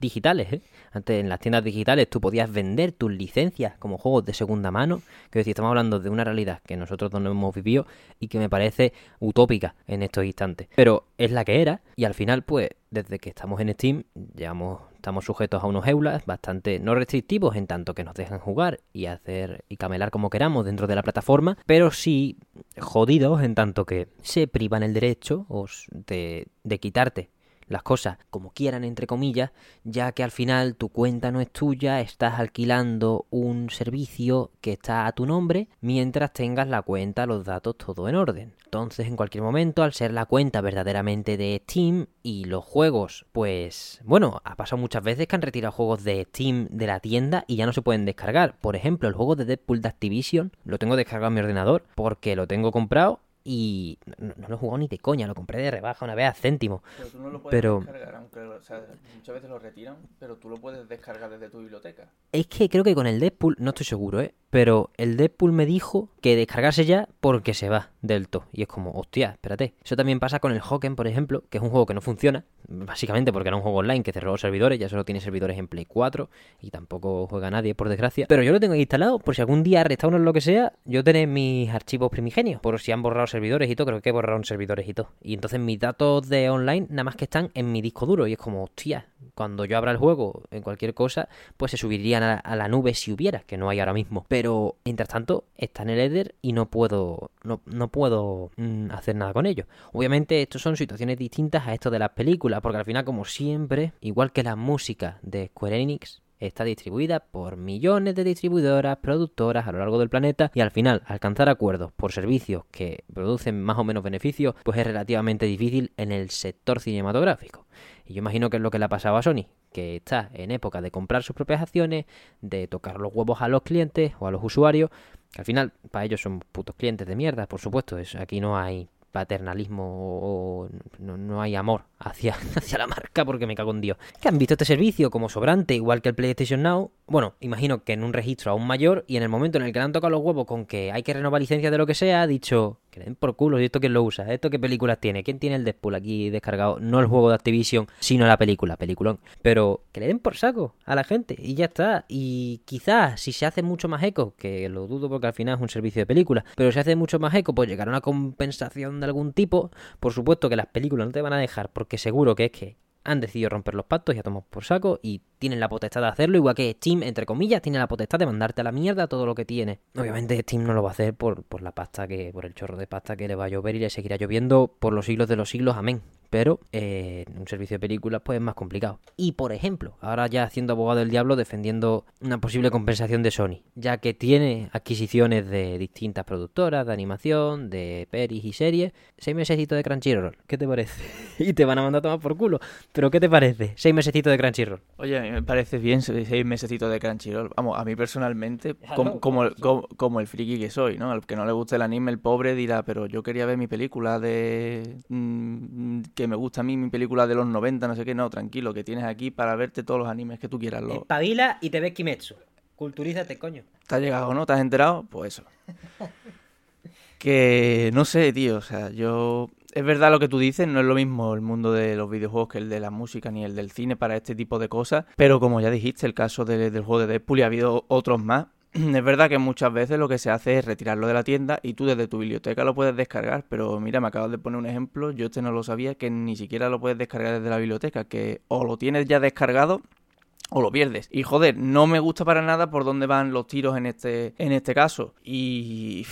digitales, ¿eh? antes en las tiendas digitales tú podías vender tus licencias como juegos de segunda mano, que decir, estamos hablando de una realidad que nosotros no hemos vivido y que me parece utópica en estos instantes, pero es la que era y al final pues desde que estamos en Steam llevamos estamos sujetos a unos eulas bastante no restrictivos en tanto que nos dejan jugar y hacer y camelar como queramos dentro de la plataforma, pero sí jodidos en tanto que se privan el derecho de, de quitarte las cosas como quieran, entre comillas, ya que al final tu cuenta no es tuya, estás alquilando un servicio que está a tu nombre mientras tengas la cuenta, los datos, todo en orden. Entonces, en cualquier momento, al ser la cuenta verdaderamente de Steam y los juegos, pues bueno, ha pasado muchas veces que han retirado juegos de Steam de la tienda y ya no se pueden descargar. Por ejemplo, el juego de Deadpool de Activision lo tengo descargado en mi ordenador porque lo tengo comprado y no, lo he jugado ni de coña, lo compré de rebaja una vez a céntimo. Pero tú no lo puedes descargar, aunque o sea, muchas veces lo retiran, pero tú lo puedes descargar desde tu biblioteca. Es que creo que con el Deadpool, no estoy seguro, ¿eh? Pero el Deadpool me dijo que descargase ya porque se va del todo. Y es como, hostia, espérate. Eso también pasa con el Hocken, por ejemplo, que es un juego que no funciona, básicamente porque era un juego online que cerró los servidores, ya solo tiene servidores en Play 4 y tampoco juega nadie, por desgracia. Pero yo lo tengo instalado por si algún día restauran lo que sea, yo tengo mis archivos primigenios, por si han borrado servidores y todo, creo que borraron servidores y todo. Y entonces mis datos de online nada más que están en mi disco duro y es como, hostia, cuando yo abra el juego en cualquier cosa, pues se subirían a, la nube si hubiera, que no hay ahora mismo. Pero, mientras tanto, está en el Ether y no puedo, no, no puedo mm, hacer nada con ello. Obviamente, estos son situaciones distintas a esto de las películas, porque al final, como siempre, igual que la música de Square Enix, está distribuida por millones de distribuidoras, productoras a lo largo del planeta y al final alcanzar acuerdos por servicios que producen más o menos beneficios pues es relativamente difícil en el sector cinematográfico. Y yo imagino que es lo que le ha pasado a Sony, que está en época de comprar sus propias acciones, de tocar los huevos a los clientes o a los usuarios, que al final para ellos son putos clientes de mierda, por supuesto, es, aquí no hay paternalismo o no, hay amor hacia, hacia la marca porque me cago en Dios. Que han visto este servicio como sobrante, igual que el PlayStation Now. Bueno, imagino que en un registro aún mayor y en el momento en el que le han tocado los huevos con que hay que renovar licencia de lo que sea, ha dicho, que le den por culo, ¿y esto quién lo usa? ¿Esto qué películas tiene? ¿Quién tiene el Deadpool aquí descargado? No el juego de Activision, sino la película, peliculón. Pero que le den por saco a la gente y ya está. Y quizás si se hace mucho más eco, que lo dudo porque al final es un servicio de películas, pero si se hace mucho más eco, pues llegar a una compensación de algún tipo. Por supuesto que las películas no te van a dejar, seguro que es que han decidido romper los pactos, ya tomamos por saco, y tienen la potestad de hacerlo, igual que Steam, entre comillas, tiene la potestad de mandarte a la mierda todo lo que tiene. Obviamente Steam no lo va a hacer por, por la pasta que, por el chorro de pasta que le va a llover y le seguirá lloviendo por los siglos de los siglos, amén. Pero eh, un servicio de películas pues es más complicado. Y por ejemplo, ahora ya haciendo abogado del diablo defendiendo una posible compensación de Sony, ya que tiene adquisiciones de distintas productoras, de animación, de peris y series, seis meses de Crunchyroll, ¿qué te parece? y te van a mandar a tomar por culo. Pero ¿qué te parece? Seis meses de Crunchyroll. Oye, me parece bien seis mesecitos de Crunchyroll. Vamos, a mí personalmente, como, como, el, friki que soy, ¿no? Al que no le guste el anime, el pobre dirá, pero yo quería ver mi película de... Mm, que me gusta a mí mi película de los 90, no sé qué, no, tranquilo, que tienes aquí para verte todos los animes que tú quieras. Lo... Espabila y te ves Kimetsu. Culturízate, coño. ¿Te has llegado, no? ¿Te has enterado? Pues eso. que no sé, tío, o sea, yo es verdad lo que tú dices, no es lo mismo el mundo de los videojuegos que el de la música ni el del cine para este tipo de cosas, pero como ya dijiste, el caso del juego de Deadpool y ha habido otros más, es verdad que muchas veces lo que se hace es retirarlo de la tienda y tú desde tu biblioteca lo puedes descargar, pero mira, me acabas de poner un ejemplo, yo este no lo sabía, que ni siquiera lo puedes descargar desde la biblioteca, que o lo tienes ya descargado o lo pierdes. Y joder, no me gusta para nada por dónde van los tiros en este, en este caso. Y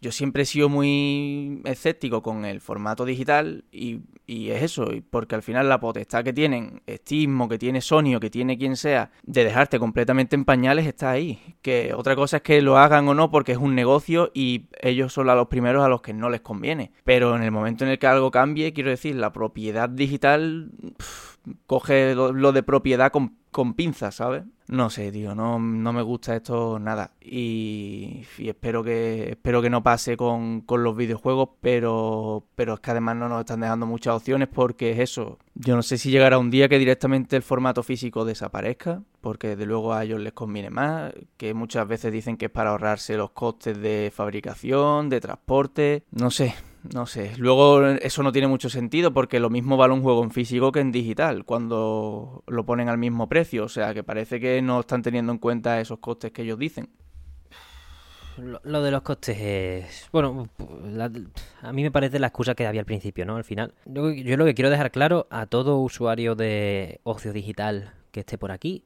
yo siempre he sido muy escéptico con el formato digital y, es eso, porque al final la potestad que tienen Steam que tiene Sony o que tiene quien sea de dejarte completamente en pañales está ahí. Que otra cosa es que lo hagan o no porque es un negocio y ellos son los primeros a los que no les conviene. Pero en el momento en el que algo cambie, quiero decir, la propiedad digital coge lo, de propiedad con, con pinzas, ¿sabes? No sé, tío, no, no me gusta esto nada. Y, espero que espero que no pase con, con, los videojuegos, pero, pero es que además no nos están dejando muchas opciones porque es eso. Yo no sé si llegará un día que directamente el formato físico desaparezca, porque de luego a ellos les conviene más, que muchas veces dicen que es para ahorrarse los costes de fabricación, de transporte, no sé, no sé. Luego eso no tiene mucho sentido porque lo mismo vale un juego en físico que en digital cuando lo ponen al mismo precio. O sea que parece que no están teniendo en cuenta esos costes que ellos dicen. Lo, de los costes es... Bueno, a mí me parece la excusa que había al principio, ¿no? Al final. yo lo que quiero dejar claro a todo usuario de ocio digital que esté por aquí,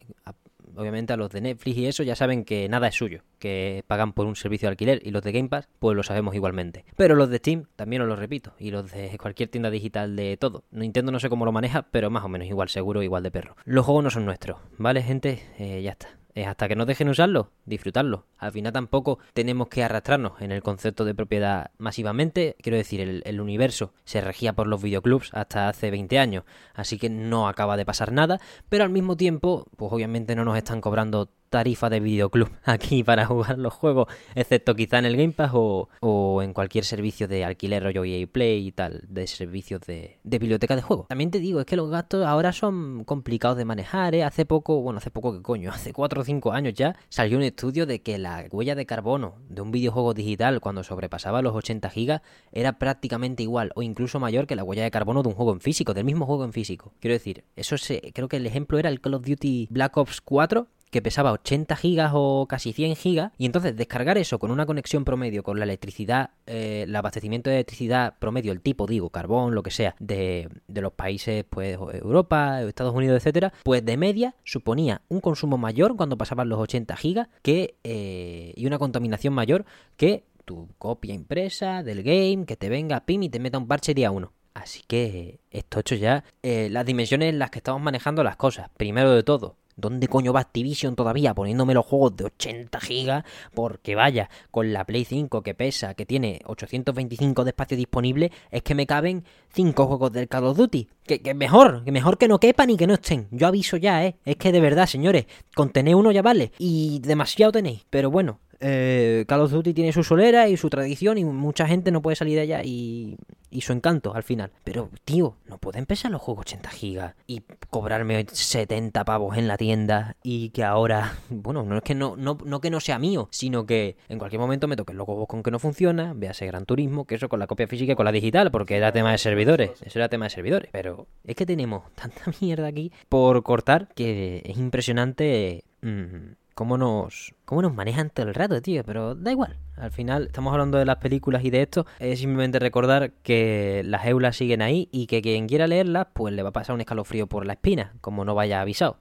obviamente a los de Netflix y eso ya saben que nada es suyo, que pagan por un servicio de alquiler y los de Game Pass pues lo sabemos igualmente. Pero los de Steam también os lo repito y los de cualquier tienda digital de todo. Nintendo no sé cómo lo maneja, pero más o menos igual seguro, igual de perro. Los juegos no son nuestros, ¿vale gente? Eh, ya está es hasta que nos dejen usarlo, disfrutarlo. Al final tampoco tenemos que arrastrarnos en el concepto de propiedad masivamente. Quiero decir, el, el, universo se regía por los videoclubs hasta hace 20 años, así que no acaba de pasar nada, pero al mismo tiempo, pues obviamente no nos están cobrando tarifa de videoclub aquí para jugar los juegos, excepto quizá en el Game Pass o, o en cualquier servicio de alquiler rollo EA Play y tal, de servicios de, de, biblioteca de juegos. También te digo, es que los gastos ahora son complicados de manejar, ¿eh? Hace poco, bueno, hace poco que coño, hace 4 o 5 años ya salió un estudio de que la huella de carbono de un videojuego digital cuando sobrepasaba los 80 gigas era prácticamente igual o incluso mayor que la huella de carbono de un juego en físico, del mismo juego en físico. Quiero decir, eso se, creo que el ejemplo era el Call of Duty Black Ops 4 que pesaba 80 gigas o casi 100 gigas, y entonces descargar eso con una conexión promedio con la electricidad, eh, el abastecimiento de electricidad promedio, el tipo, digo, carbón, lo que sea, de, los países, pues Europa, Estados Unidos, etcétera, pues de media suponía un consumo mayor cuando pasaban los 80 gigas que, eh, y una contaminación mayor que tu copia impresa del game, que te venga pim y te meta un parche día 1. Así que esto hecho ya eh, las dimensiones en las que estamos manejando las cosas. Primero de todo, ¿Dónde coño va Activision todavía poniéndome los juegos de 80 gigas? Porque vaya, con la Play 5 que pesa, que tiene 825 de espacio disponible, es que me caben 5 juegos del Call of Duty. Que, que, mejor, que mejor que no quepan y que no estén. Yo aviso ya, ¿eh? Es que de verdad, señores, con tener uno ya vale. Y demasiado tenéis. Pero bueno, eh, Call of Duty tiene su solera y su tradición y mucha gente no puede salir de allá y, su encanto al final. Pero, tío, no pueden empezar los juegos 80 gigas y cobrarme 70 pavos en la tienda y que ahora, bueno, no es que no, no, que no sea mío, sino que en cualquier momento me toque el logo con que no funciona, véase Gran Turismo, que eso con la copia física y con la digital, porque era tema de servidores, eso era tema de servidores. Pero es que tenemos tanta mierda aquí por cortar que es impresionante. Mm, cómo nos, cómo nos manejan todo el rato, tío, pero da igual. Al final estamos hablando de las películas y de esto. Es simplemente recordar que las eulas siguen ahí y que quien quiera leerlas, pues le va a pasar un escalofrío por la espina, como no vaya avisado.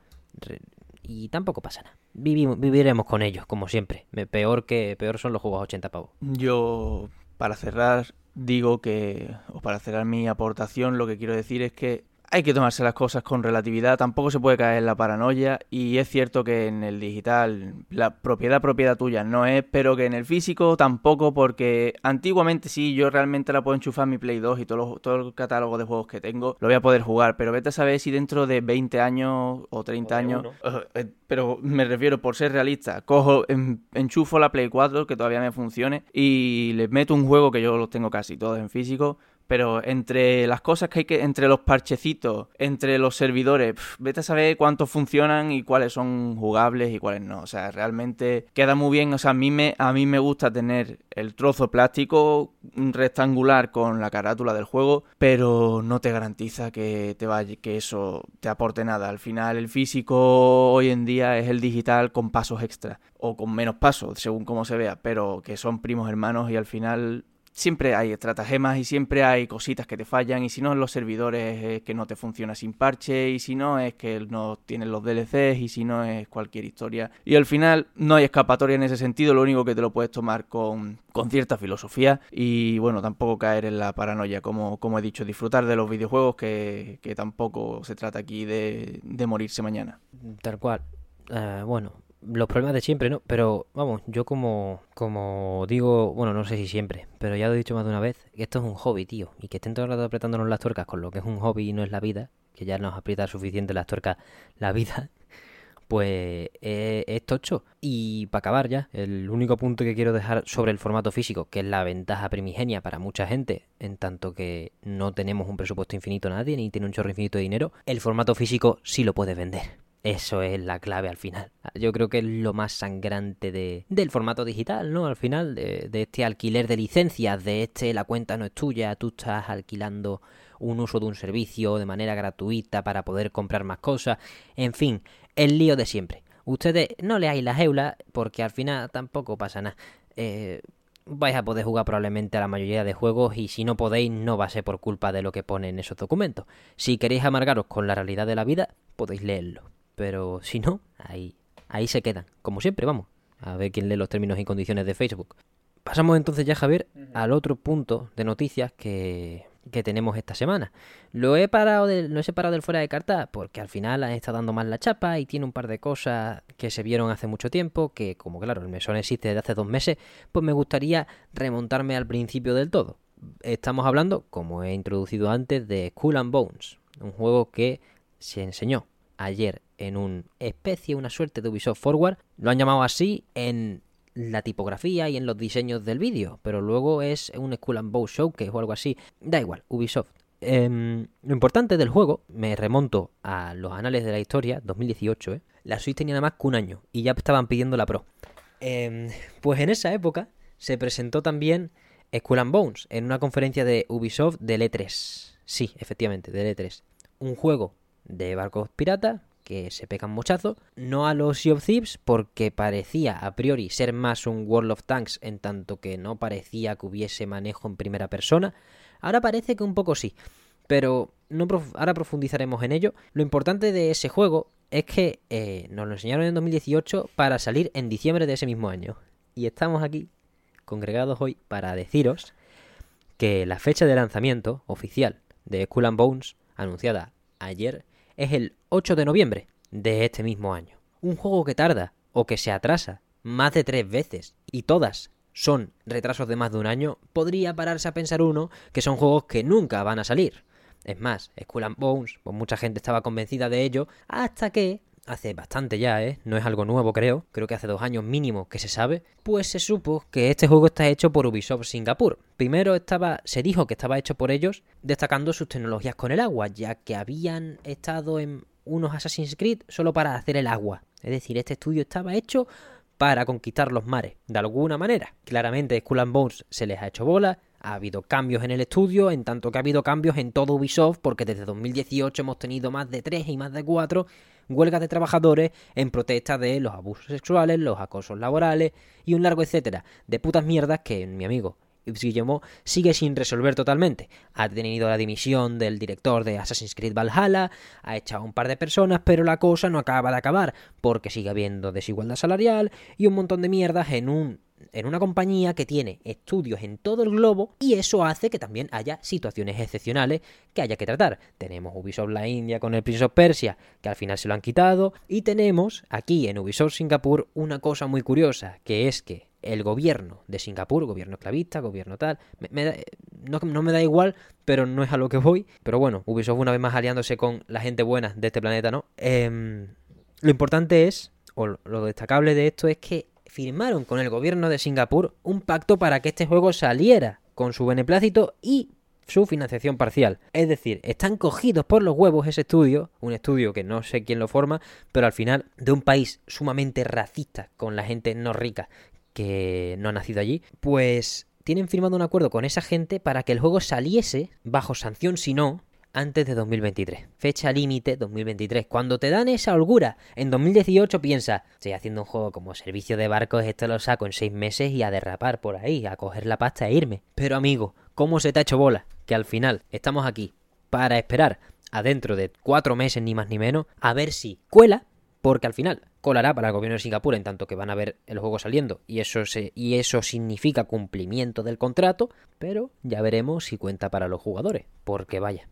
Y tampoco pasa nada. Vivimos, viviremos con ellos, como siempre. Peor que peor son los juegos a 80 pavos. Yo, para cerrar, digo que, o para cerrar mi aportación, lo que quiero decir es que hay que tomarse las cosas con relatividad, tampoco se puede caer en la paranoia y es cierto que en el digital la propiedad propiedad tuya no es, pero que en el físico tampoco porque antiguamente sí, yo realmente la puedo enchufar mi Play 2 y todo, todo el catálogo de juegos que tengo lo voy a poder jugar, pero vete a saber si dentro de 20 años o 30 años, eh, pero me refiero por ser realista, cojo, enchufo la Play 4 que todavía me funcione y le meto un juego que yo los tengo casi todos en físico pero entre las cosas que hay que, entre los parchecitos, entre los servidores, vete a saber cuántos funcionan y cuáles son jugables y cuáles no. O sea, realmente queda muy bien. O sea, a mí me, a mí me gusta tener el trozo plástico rectangular con la carátula del juego, pero no te garantiza que te vaya, que eso te aporte nada. Al final, el físico hoy en día es el digital con pasos extra o con menos pasos, según cómo se vea, pero que son primos hermanos y al final siempre hay estratagemas y siempre hay cositas que te fallan y si no en los servidores es que no te funciona sin parche y si no es que no tienen los DLCs y si no es cualquier historia. Y al final no hay escapatoria en ese sentido lo único que te lo puedes tomar con, con cierta filosofía y bueno tampoco caer en la paranoia como, como he dicho disfrutar de los videojuegos que, que tampoco se trata aquí de, de morirse mañana. Tal cual. Uh, bueno los problemas de siempre, ¿no? Pero vamos, yo como, como digo, bueno, no sé si siempre, pero ya lo he dicho más de una vez, que esto es un hobby, tío. Y que estén todo el rato apretándonos las tuercas con lo que es un hobby y no es la vida, que ya nos aprieta suficiente las tuercas la vida, pues es, es tocho. Y para acabar ya, el único punto que quiero dejar sobre el formato físico, que es la ventaja primigenia para mucha gente, en tanto que no tenemos un presupuesto infinito nadie, ni tiene un chorro infinito de dinero, el formato físico sí lo puede vender. Eso es la clave al final. Yo creo que es lo más sangrante de, del formato digital, ¿no? Al final, de, este alquiler de licencias, de este la cuenta no es tuya, tú estás alquilando un uso de un servicio de manera gratuita para poder comprar más cosas. En fin, el lío de siempre. Ustedes no leáis las eulas porque al final tampoco pasa nada. Eh, vais a poder jugar probablemente a la mayoría de juegos y si no podéis no va a ser por culpa de lo que pone en esos documentos. Si queréis amargaros con la realidad de la vida, podéis leerlo pero si no, ahí, ahí se quedan. Como siempre, vamos, a ver quién lee los términos y condiciones de Facebook. Pasamos entonces ya, Javier, al otro punto de noticias que, que tenemos esta semana. Lo he parado lo he separado del fuera de carta porque al final está dando más la chapa y tiene un par de cosas que se vieron hace mucho tiempo, que como claro, el mesón existe desde hace dos meses, pues me gustaría remontarme al principio del todo. Estamos hablando, como he introducido antes, de Skull and Bones, un juego que se enseñó ayer en una especie, una suerte de Ubisoft Forward. Lo han llamado así en la tipografía y en los diseños del vídeo, pero luego es un Skull and Bow Showcase o algo así. Da igual, Ubisoft. Eh, lo importante del juego, me remonto a los anales de la historia, 2018, ¿eh? la Switch tenía nada más que un año y ya estaban pidiendo la Pro. Eh, pues en esa época se presentó también Skull and Bones en una conferencia de Ubisoft del E3. Sí, efectivamente, del E3. Un juego de barcos piratas que se pegan muchazo, no a los Sea of Thieves porque parecía a priori ser más un World of Tanks en tanto que no parecía que hubiese manejo en primera persona, ahora parece que un poco sí, pero no ahora profundizaremos en ello. Lo importante de ese juego es que eh, nos lo enseñaron en 2018 para salir en diciembre de ese mismo año. Y estamos aquí, congregados hoy, para deciros que la fecha de lanzamiento oficial de Skull and Bones, anunciada ayer, es el 8 de noviembre de este mismo año. Un juego que tarda o que se atrasa más de tres veces y todas son retrasos de más de un año, podría pararse a pensar uno que son juegos que nunca van a salir. Es más, Skull and Bones, pues mucha gente estaba convencida de ello, hasta que hace bastante ya, ¿eh? No es algo nuevo, creo. Creo que hace dos años mínimo que se sabe. Pues se supo que este juego está hecho por Ubisoft Singapur. Primero estaba, se dijo que estaba hecho por ellos, destacando sus tecnologías con el agua, ya que habían estado en unos Assassin's Creed solo para hacer el agua. Es decir, este estudio estaba hecho para conquistar los mares, de alguna manera. Claramente Skull and Bones se les ha hecho bola, ha habido cambios en el estudio, en tanto que ha habido cambios en todo Ubisoft, porque desde 2018 hemos tenido más de 3 y más de 4 huelgas de trabajadores en protesta de los abusos sexuales, los acosos laborales y un largo etcétera de putas mierdas que mi amigo Guillemot sigue sin resolver totalmente. Ha tenido la dimisión del director de Assassin's Creed Valhalla, ha echado un par de personas, pero la cosa no acaba de acabar, porque sigue habiendo desigualdad salarial y un montón de mierdas en un en una compañía que tiene estudios en todo el globo y eso hace que también haya situaciones excepcionales que haya que tratar. Tenemos Ubisoft la India con el Prince of Persia, que al final se lo han quitado, y tenemos aquí en Ubisoft Singapur una cosa muy curiosa, que es que el gobierno de Singapur, gobierno esclavista, gobierno tal, no, no, me da igual, pero no es a lo que voy. Pero bueno, Ubisoft una vez más aliándose con la gente buena de este planeta, ¿no? Eh, lo importante es, o lo destacable de esto es que firmaron con el gobierno de Singapur un pacto para que este juego saliera con su beneplácito y su financiación parcial. Es decir, están cogidos por los huevos ese estudio, un estudio que no sé quién lo forma, pero al final de un país sumamente racista con la gente no rica que no ha nacido allí, pues tienen firmado un acuerdo con esa gente para que el juego saliese bajo sanción si no antes de 2023. Fecha límite 2023. Cuando te dan esa holgura, en 2018 piensa, estoy haciendo un juego como servicio de barcos, esto lo saco en seis meses y a derrapar por ahí, a coger la pasta e irme. Pero amigo, ¿cómo se te ha hecho bola? Que al final estamos aquí para esperar adentro de cuatro meses ni más ni menos a ver si cuela, porque al final colará para el gobierno de Singapur en tanto que van a ver el juego saliendo y eso se, y eso significa cumplimiento del contrato, pero ya veremos si cuenta para los jugadores, porque vaya,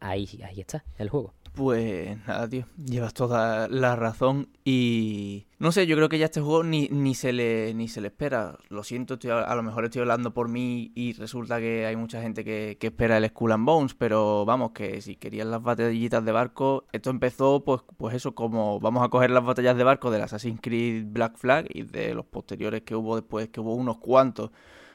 ahí, ahí está el juego. Pues nada, tío, llevas toda la razón y no sé, yo creo que ya este juego ni, ni se le ni se le espera. Lo siento, estoy, a lo mejor estoy hablando por mí y resulta que hay mucha gente que, que espera el Skull and Bones, pero vamos, que si querían las batallitas de barco, esto empezó pues, pues eso, como vamos a coger las batallas de barco del Assassin's Creed Black Flag y de los posteriores que hubo después, que hubo unos cuantos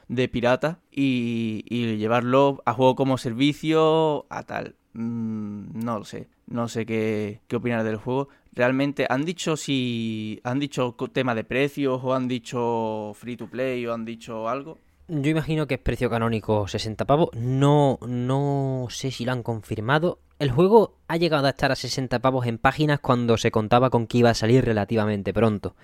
de pirata y, y llevarlo a juego como servicio a tal. Mm, no lo sé, no sé qué, qué opinar del juego. Realmente han dicho si han dicho tema de precios o han dicho free to play o han dicho algo. Yo imagino que es precio canónico 60 pavos. No, no sé si lo han confirmado. El juego ha llegado a estar a 60 pavos en páginas cuando se contaba con que iba a salir relativamente pronto.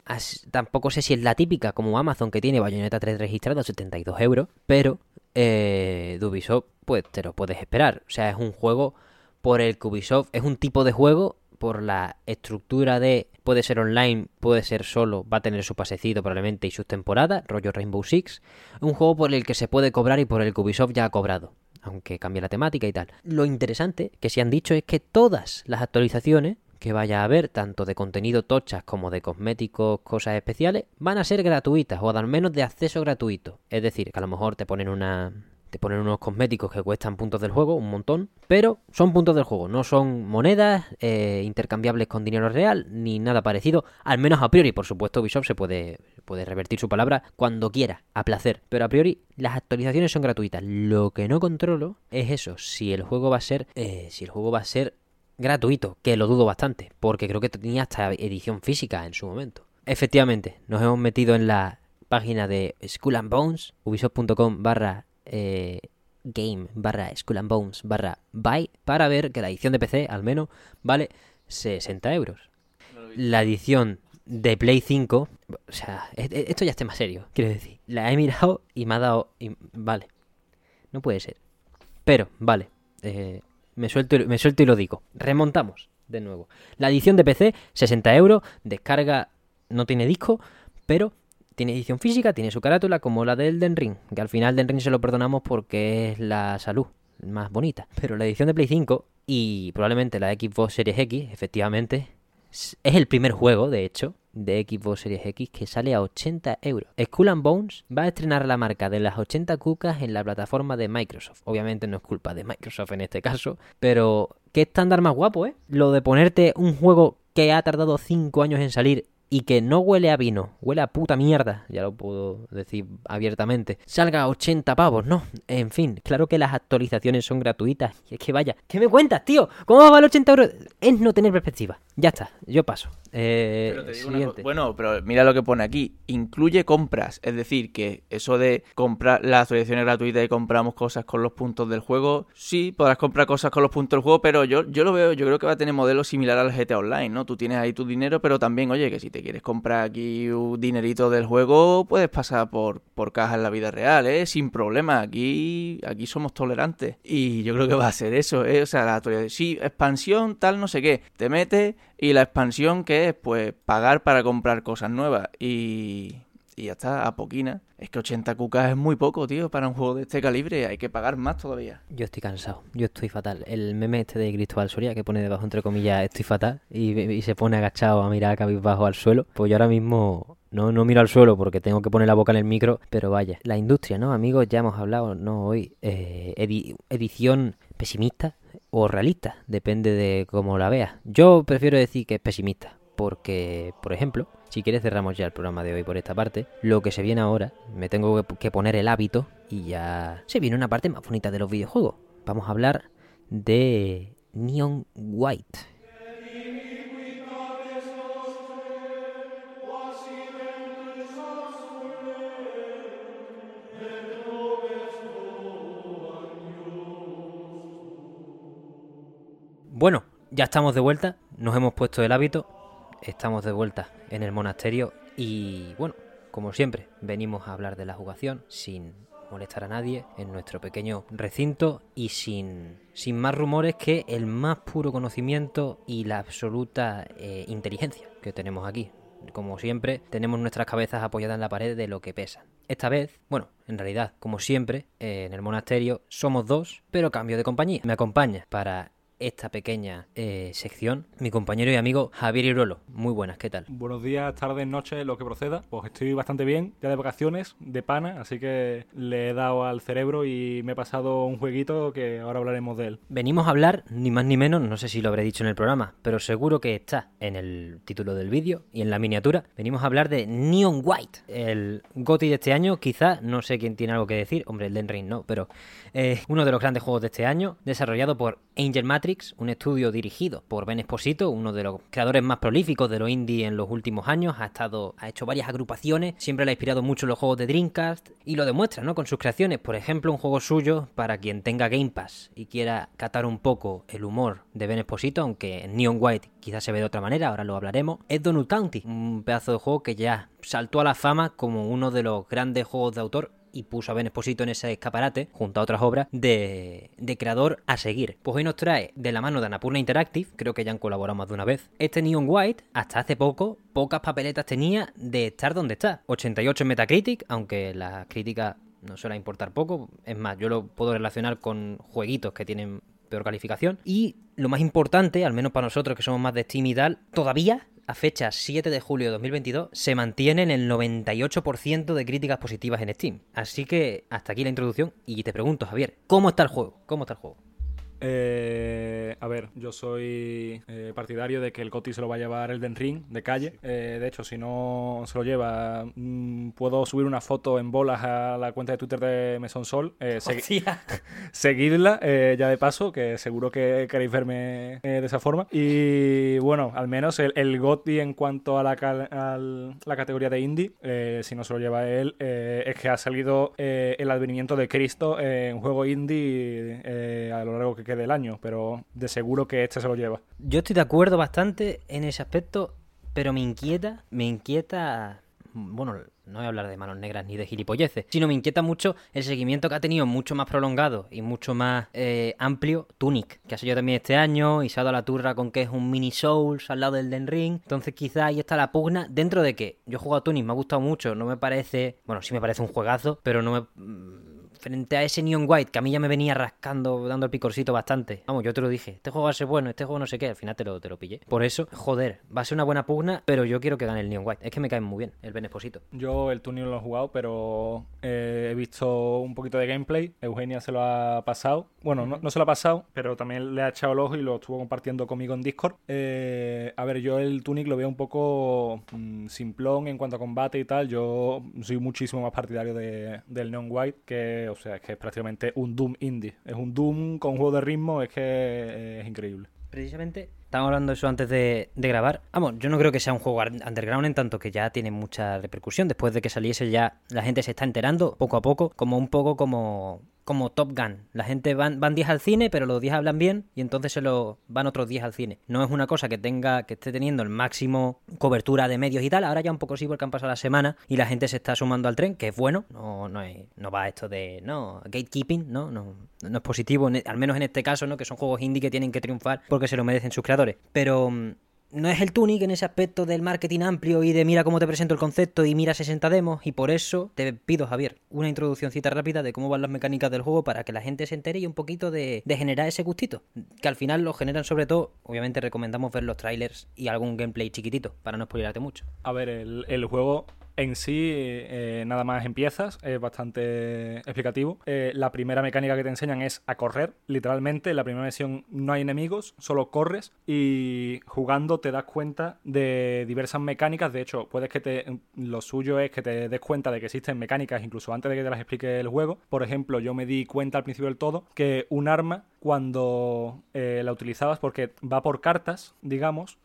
Tampoco sé si es la típica como Amazon que tiene Bayonetta 3 registrado a 72 euros, pero eh, Ubisoft pues te lo puedes esperar. O sea, es un juego por el que Ubisoft es un tipo de juego por la estructura de puede ser online, puede ser solo, va a tener su pasecito probablemente y sus temporadas, rollo Rainbow Six, un juego por el que se puede cobrar y por el que Ubisoft ya ha cobrado, aunque cambie la temática y tal. Lo interesante que se han dicho es que todas las actualizaciones que vaya a haber, tanto de contenido tochas como de cosméticos, cosas especiales, van a ser gratuitas o al menos de acceso gratuito. Es decir, que a lo mejor te ponen una te ponen unos cosméticos que cuestan puntos del juego, un montón, pero son puntos del juego, no son monedas eh, intercambiables con dinero real, ni nada parecido, al menos a priori, por supuesto Ubisoft se puede, puede revertir su palabra cuando quiera, a placer, pero a priori las actualizaciones son gratuitas, lo que no controlo es eso, si el juego va a ser, eh, si el juego va a ser gratuito, que lo dudo bastante, porque creo que tenía hasta edición física en su momento. Efectivamente, nos hemos metido en la página de Skull and Bones, ubisoft.com barra eh, game barra Skull and Bones barra buy para ver que la edición de PC al menos vale 60 euros. La edición de Play 5, o sea, esto ya está más serio, quiero decir. La he mirado y me ha dado... Y, vale, no puede ser. Pero, vale, eh, me, suelto, me suelto y lo digo. Remontamos de nuevo. La edición de PC, 60 euros, descarga, no tiene disco, pero tiene edición física, tiene su carátula como la de Elden Ring, que al final Elden Ring se lo perdonamos porque es la salud más bonita. Pero la edición de Play 5 y probablemente la Xbox Series X, efectivamente, es el primer juego, de hecho, de Xbox Series X que sale a 80 euros. Skull and Bones va a estrenar la marca de las 80 cucas en la plataforma de Microsoft. Obviamente no es culpa de Microsoft en este caso, pero qué estándar más guapo, ¿eh? Lo de ponerte un juego que ha tardado 5 años en salir y que no huele a vino, huele a puta mierda, ya lo puedo decir abiertamente, salga a 80 pavos, ¿no? En fin, claro que las actualizaciones son gratuitas. Y es que vaya, ¿qué me cuentas, tío? ¿Cómo va a valer 80 euros? Es no tener perspectiva. Ya está, yo paso. Eh, pero te digo una bueno, pero mira lo que pone aquí. Incluye compras. Es decir, que eso de comprar las actualizaciones gratuitas y compramos cosas con los puntos del juego. Sí, podrás comprar cosas con los puntos del juego, pero yo, yo lo veo, yo creo que va a tener modelo similar al GTA Online, ¿no? Tú tienes ahí tu dinero, pero también, oye, que si te quieres comprar aquí un dinerito del juego, puedes pasar por, por caja en la vida real, ¿eh? Sin problema. Aquí, aquí somos tolerantes. Y yo creo que va a ser eso, ¿eh? O sea, la actualización. Sí, expansión, tal, no sé qué. Te metes y la expansión que es, pues, pagar para comprar cosas nuevas. Y, y ya está, a poquina. Es que 80 cucas es muy poco, tío, para un juego de este calibre. Hay que pagar más todavía. Yo estoy cansado, yo estoy fatal. El meme este de Cristóbal Soria que pone debajo, entre comillas, estoy fatal. Y, y se pone agachado a mirar cabizbajo al suelo. Pues yo ahora mismo no, no miro al suelo porque tengo que poner la boca en el micro. Pero vaya, la industria, ¿no? Amigos, ya hemos hablado, ¿no? Hoy, eh, edi edición pesimista o realista, depende de cómo la veas. Yo prefiero decir que es pesimista porque, por ejemplo, si quieres cerramos ya el programa de hoy por esta parte. Lo que se viene ahora, me tengo que poner el hábito y ya se viene una parte más bonita de los videojuegos. Vamos a hablar de Neon White. Bueno, ya estamos de vuelta, nos hemos puesto el hábito, estamos de vuelta en el monasterio y bueno, como siempre, venimos a hablar de la jugación sin molestar a nadie en nuestro pequeño recinto y sin, sin más rumores que el más puro conocimiento y la absoluta eh, inteligencia que tenemos aquí. Como siempre, tenemos nuestras cabezas apoyadas en la pared de lo que pesan. Esta vez, bueno, en realidad, como siempre, eh, en el monasterio somos dos, pero cambio de compañía. Me acompaña para esta pequeña eh, sección mi compañero y amigo Javier Irolo. Muy buenas, ¿qué tal? Buenos días, tardes, noches, lo que proceda. Pues estoy bastante bien, ya de vacaciones, de pana, así que le he dado al cerebro y me he pasado un jueguito que ahora hablaremos de él. Venimos a hablar, ni más ni menos, no sé si lo habré dicho en el programa, pero seguro que está en el título del vídeo y en la miniatura. Venimos a hablar de Neon White, el GOTY de este año, quizá, no sé quién tiene algo que decir, hombre, el Den Ring no, pero eh, uno de los grandes juegos de este año, desarrollado por Angel Matrix, un estudio dirigido por Ben Esposito, uno de los creadores más prolíficos de los indie en los últimos años, ha estado ha hecho varias agrupaciones, siempre le ha inspirado mucho los juegos de Dreamcast y lo demuestra, ¿no? Con sus creaciones, por ejemplo, un juego suyo para quien tenga Game Pass y quiera catar un poco el humor de Ben Esposito, aunque en Neon White quizás se ve de otra manera, ahora lo hablaremos, es Donut County, un pedazo de juego que ya saltó a la fama como uno de los grandes juegos de autor y puso a Ben Esposito en ese escaparate, junto a otras obras, de, de, creador a seguir. Pues hoy nos trae de la mano de Anapurna Interactive, creo que ya han colaborado más de una vez. Este Neon White, hasta hace poco, pocas papeletas tenía de estar donde está. 88 en Metacritic, aunque las críticas no suelen importar poco. Es más, yo lo puedo relacionar con jueguitos que tienen peor calificación. Y lo más importante, al menos para nosotros que somos más de Steam y tal, todavía a fecha 7 de julio de 2022 se mantiene en el 98% de críticas positivas en Steam. Así que hasta aquí la introducción y te pregunto, Javier, ¿cómo está el juego? ¿Cómo está el juego? Eh, a ver, yo soy eh, partidario de que el GOTY se lo va a llevar el Den Ring de calle. Eh, de hecho, si no se lo lleva, mmm, puedo subir una foto en bolas a la cuenta de Twitter de Mesón Sol. Segui seguidla ya de paso, que seguro que queréis verme de esa forma. Y bueno, al menos el, el GOTY en cuanto a la, categoría de indie, si no se lo lleva él, es que ha salido el advenimiento de Cristo en juego indie a lo largo que del año, pero de seguro que este se lo lleva. Yo estoy de acuerdo bastante en ese aspecto, pero me inquieta, me inquieta, bueno, no voy a hablar de manos negras ni de gilipolleces, sino me inquieta mucho el seguimiento que ha tenido mucho más prolongado y mucho más eh, amplio Tunic, que ha salido también este año y se ha dado la turra con que es un mini Souls al lado del Den Ring. Entonces quizá ahí está la pugna dentro de que yo he jugado a Tunic, me ha gustado mucho, no me parece, bueno, sí me parece un juegazo, pero no me frente a ese Neon White que a mí ya me venía rascando, dando el picorcito bastante. Vamos, yo te lo dije, este juego va a ser bueno, este juego no sé qué, al final te lo, te lo pillé. Por eso, joder, va a ser una buena pugna, pero yo quiero que gane el Neon White. Es que me cae muy bien el Benesposito. Yo el Tunic no lo he jugado, pero eh, he visto un poquito de gameplay. Eugenia se lo ha pasado. Bueno, no, no, se lo ha pasado, pero también le ha echado el ojo y lo estuvo compartiendo conmigo en Discord. Eh, a ver, yo el Tunic lo veo un poco mmm, simplón en cuanto a combate y tal. Yo soy muchísimo más partidario de, del Neon White que o sea, es que es prácticamente un Doom indie. Es un Doom con juego de ritmo, es que es increíble. Precisamente Estábamos hablando de eso antes de, de, grabar. Vamos, yo no creo que sea un juego underground en tanto que ya tiene mucha repercusión. Después de que saliese ya la gente se está enterando poco a poco, como un poco como como Top Gun. La gente van, van 10 al cine, pero los 10 hablan bien y entonces se lo van otros 10 al cine. No es una cosa que tenga, que esté teniendo el máximo cobertura de medios y tal. Ahora ya un poco sí porque han pasado la semana y la gente se está sumando al tren, que es bueno. No, no, no va esto de, no, gatekeeping, no, no, no es positivo, al menos en este caso, ¿no? Que son juegos indie que tienen que triunfar porque se lo merecen sus creadores. Pero mm, no es el Tunic en ese aspecto del marketing amplio y de mira cómo te presento el concepto y mira 60 demos y por eso te pido Javier una introduccióncita rápida de cómo van las mecánicas del juego para que la gente se entere y un poquito de, de generar ese gustito que al final lo generan sobre todo obviamente recomendamos ver los trailers y algún gameplay chiquitito para no spoilarte mucho. A ver el, el juego En sí, eh, nada más empiezas, es bastante explicativo. Eh, la primera mecánica que te enseñan es a correr, literalmente. En la primera misión no hay enemigos, solo corres y jugando te das cuenta de diversas mecánicas. De hecho, puedes que te. Lo suyo es que te des cuenta de que existen mecánicas incluso antes de que te las explique el juego. Por ejemplo, yo me di cuenta al principio del todo que un arma, cuando eh, la utilizabas, porque va por cartas, digamos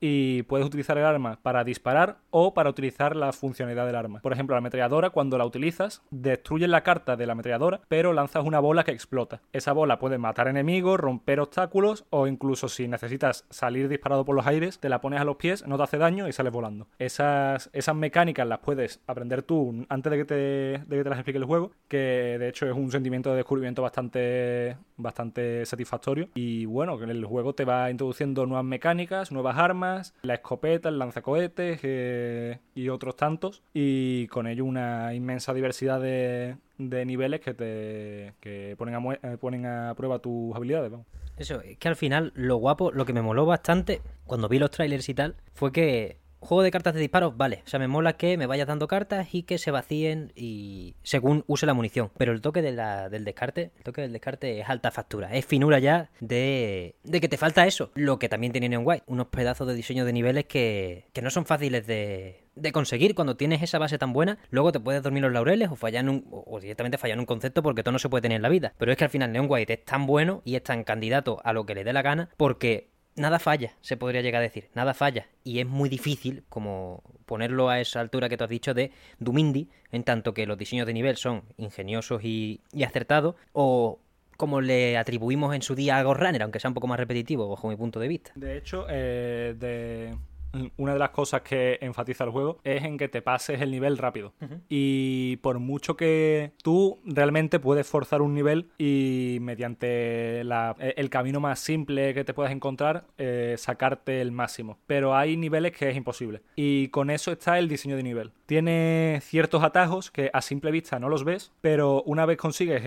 y puedes utilizar el arma para disparar o para utilizar la funcionalidad del arma. Por ejemplo, la ametralladora, cuando la utilizas, destruyes la carta de la ametralladora, pero lanzas una bola que explota. Esa bola puede matar enemigos, romper obstáculos o incluso si necesitas salir disparado por los aires, te la pones a los pies, no te hace daño y sales volando. Esas, esas mecánicas las puedes aprender tú antes de que, te, de que te las explique el juego, que de hecho es un sentimiento de descubrimiento bastante, bastante satisfactorio. Y bueno, el juego te va introduciendo nuevas mecánicas, nuevas armas, la escopeta, el lanzacohetes eh, y otros tantos, y con ello una inmensa diversidad de, niveles que te eh, ponen a prueba tus habilidades. Eso, es que al final lo guapo, lo que me moló bastante cuando vi los trailers y tal, fue que Juego de cartas de disparos, vale. O sea, me mola que me vayas dando cartas y que se vacíen y según use la munición. Pero el toque del descarte, el toque del descarte es alta factura. Es finura ya de, de que te falta eso. Lo que también tiene Neon White. Unos pedazos de diseño de niveles que, que no son fáciles de, de conseguir cuando tienes esa base tan buena, luego te puedes dormir los laureles o fallar un, o directamente fallar en un concepto porque todo no se puede tener en la vida. Pero es que al final Neon White es tan bueno y es tan candidato a lo que le dé la gana porque nada falla, se podría llegar a decir, nada falla. Y es muy difícil como ponerlo a esa altura que tú has dicho de Dumindi, en tanto que los diseños de nivel son ingeniosos y, acertados, o como le atribuimos en su día a Ghost aunque sea un poco más repetitivo bajo mi punto de vista. De hecho, eh, de una de las cosas que enfatiza el juego es en que te pases el nivel rápido. Y por mucho que tú realmente puedes forzar un nivel y mediante e, el camino más simple que te puedas encontrar, eh, sacarte el máximo. Pero hay niveles que es imposible. Y con eso está el diseño de nivel. Tiene ciertos atajos que a simple vista no los ves, pero una vez consigues